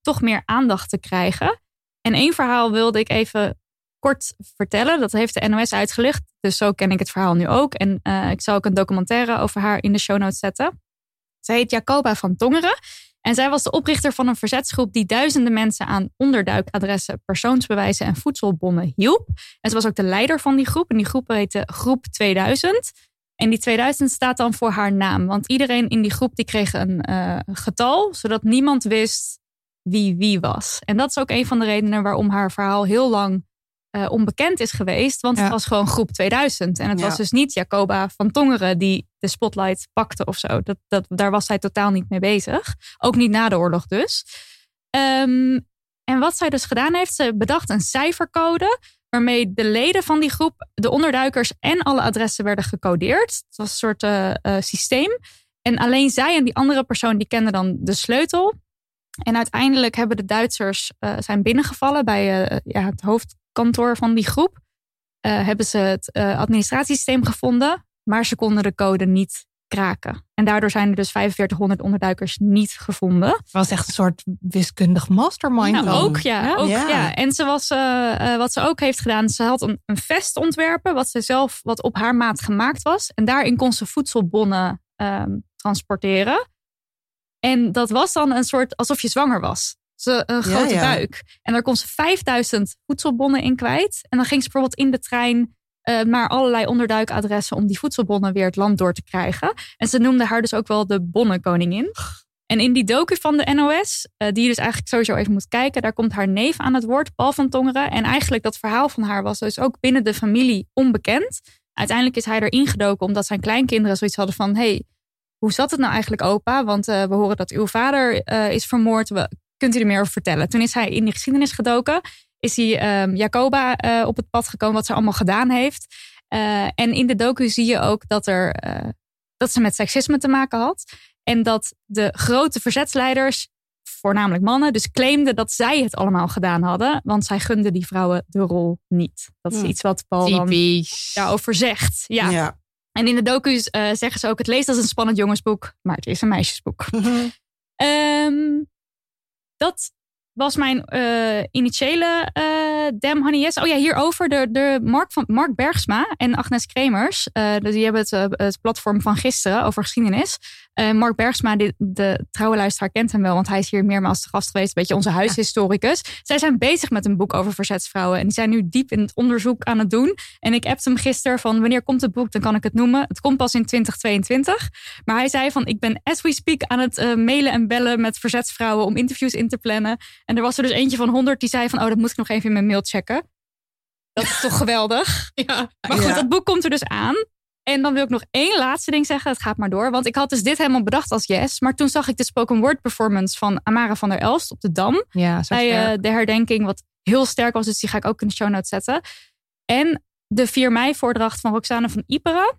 toch meer aandacht te krijgen. En één verhaal wilde ik even kort vertellen. Dat heeft de NOS uitgelicht. Dus zo ken ik het verhaal nu ook. En uh, ik zal ook een documentaire over haar in de show notes zetten. Zij heet Jacoba van Tongeren. En zij was de oprichter van een verzetsgroep die duizenden mensen aan onderduikadressen, persoonsbewijzen en voedselbonnen hielp. En ze was ook de leider van die groep. En die groep heette Groep 2000. En die 2000 staat dan voor haar naam. Want iedereen in die groep die kreeg een uh, getal, zodat niemand wist wie wie was. En dat is ook een van de redenen waarom haar verhaal heel lang uh, onbekend is geweest. Want ja. het was gewoon groep 2000. En het ja. was dus niet Jacoba van Tongeren die de spotlight pakte of zo. Dat, dat, daar was zij totaal niet mee bezig. Ook niet na de oorlog dus. Um, en wat zij dus gedaan heeft, ze bedacht een cijfercode waarmee de leden van die groep, de onderduikers en alle adressen werden gecodeerd. Het was een soort uh, uh, systeem. En alleen zij en die andere persoon die kenden dan de sleutel. En uiteindelijk hebben de Duitsers uh, zijn binnengevallen bij ja, het hoofdkantoor van die groep. hebben ze het administratiesysteem gevonden, maar ze konden de code niet kraken. En daardoor zijn er dus 4500 onderduikers niet gevonden. Het was echt een soort wiskundig mastermind. Nou, ook, ja, ook ja. ja. En ze was, uh, wat ze ook heeft gedaan, ze had een, een, vest ontwerpen, wat ze zelf, wat op haar maat gemaakt was. En daarin kon ze voedselbonnen um, transporteren. En dat was dan een soort alsof je zwanger was. Ze, een grote ja, buik. En daar kon ze 5000 voedselbonnen in kwijt. En dan ging ze bijvoorbeeld in de trein uh, maar allerlei onderduikadressen om die voedselbonnen weer het land door te krijgen. En ze noemden haar dus ook wel de bonnenkoningin. En in die docu van de NOS, uh, die je dus eigenlijk sowieso even moet kijken, daar komt haar neef aan het woord, Paul van Tongeren. En eigenlijk dat verhaal van haar was dus ook binnen de familie onbekend. Uiteindelijk is hij erin gedoken omdat zijn kleinkinderen zoiets hadden van: hey, hoe zat het nou eigenlijk, opa? Want uh, we horen dat uw vader is vermoord. We, kunt u er meer over vertellen? Toen is hij in de geschiedenis gedoken is hij um, Jacoba uh, op het pad gekomen, wat ze allemaal gedaan heeft. Uh, en in de docu zie je ook dat, er, uh, dat ze met seksisme te maken had. En dat de grote verzetsleiders, voornamelijk mannen, dus claimden dat zij het allemaal gedaan hadden. Want zij gunden die vrouwen de rol niet. Dat is hm. iets wat Paul dan daarover zegt. Ja. ja. En in de docu's zeggen ze ook, het leest als een spannend jongensboek, maar het is een meisjesboek. um, dat was mijn uh, initiële uh, Dem Honey Yes. Oh ja, hierover de, de Mark, van, Mark Bergsma en Agnes Kremers. Uh, die hebben het, het platform van gisteren over geschiedenis. Mark Bergsma, de trouwe luisteraar kent hem wel, want hij is hier meermaals te gast geweest. Een beetje onze huishistoricus. Ja. Zij zijn bezig met een boek over verzetsvrouwen. En die zijn nu diep in het onderzoek aan het doen. En ik appte hem gisteren van wanneer komt het boek, dan kan ik het noemen. Het komt pas in 2022. Maar hij zei van ik ben as we speak aan het mailen en bellen met verzetsvrouwen om interviews in te plannen. En er was er dus eentje van 100 die zei van, oh, dat moet ik nog even in mijn mail checken. Dat is toch geweldig. Ja. Maar goed, ja. dat boek komt er dus aan. En dan wil ik nog één laatste ding zeggen. Het gaat maar door. Want ik had dus dit helemaal bedacht als yes. Maar toen zag ik de spoken word performance van Amara van der Elst op de Dam. Ja, bij uh, de herdenking, wat heel sterk was. Dus die ga ik ook in de show notes zetten. En de 4 mei voordracht van Roxane van Iperen.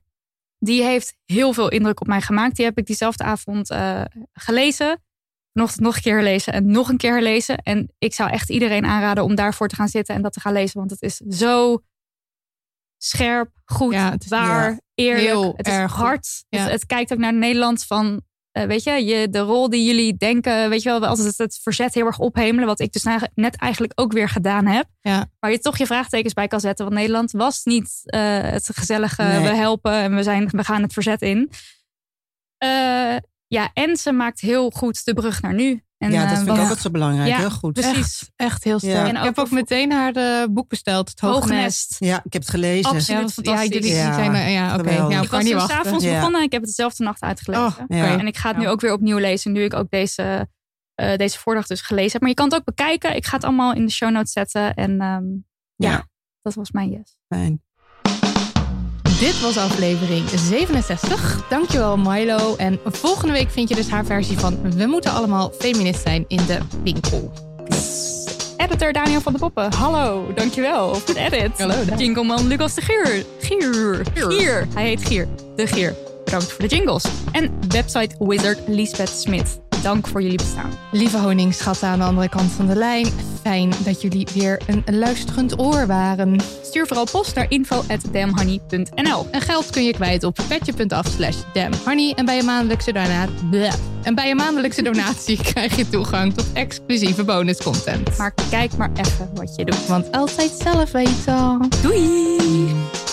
Die heeft heel veel indruk op mij gemaakt. Die heb ik diezelfde avond uh, gelezen nog, nog een keer lezen en nog een keer lezen. En ik zou echt iedereen aanraden om daarvoor te gaan zitten en dat te gaan lezen. Want het is zo scherp, goed, ja, het is, waar, ja, eerlijk. het is hard. Ja. Het, het, kijkt ook naar Nederland van, uh, weet je, je, de rol die jullie denken, weet je wel, altijd het, het verzet heel erg ophemelen. Wat ik dus net eigenlijk ook weer gedaan heb. Ja. Waar je toch je vraagtekens bij kan zetten. Want Nederland was niet uh, het gezellige, nee. we helpen en we, zijn, we gaan het verzet in. Uh, ja, en ze maakt heel goed de brug naar nu. En, ja, dat vind uh, ik ook wat zo belangrijk. Ja, heel goed. Precies. Echt, echt heel sterk. Ja. En ik heb ook meteen haar de boek besteld, Het Hoge Nest. Ja, ik heb het gelezen. Absoluut ja, ja, jullie ja, ja oké. Okay. Ja, ik was er s'avonds begonnen en ik heb het dezelfde nacht uitgelezen. Oh, okay. En ik ga het nu ook weer opnieuw lezen, nu ik ook deze, uh, deze voordag dus gelezen heb. Maar je kan het ook bekijken. Ik ga het allemaal in de show notes zetten. En um, ja. dat was mijn yes. Fijn. Dit was aflevering 67. Dankjewel Milo. En volgende week vind je dus haar versie van We moeten allemaal feminist zijn in de winkel. Editor Daniel van de Poppen, hallo, dankjewel voor de edit. Hallo, Daan. Jingleman Lucas de Gier. Gier. Gier. Hij heet Gier. De Gier. Bedankt voor de jingles. En website wizard Lisbeth Smit. Dank voor jullie bestaan. Lieve honingschatten aan de andere kant van de lijn. Fijn dat jullie weer een luisterend oor waren. Stuur vooral post naar info@damhoney.nl. En geld kun je kwijt op petje.af slash damnhoney. En bij een maandelijkse donatie... En bij een maandelijkse donatie krijg je toegang tot exclusieve bonuscontent. Maar kijk maar even wat je doet. Want altijd zelf weten. Doei!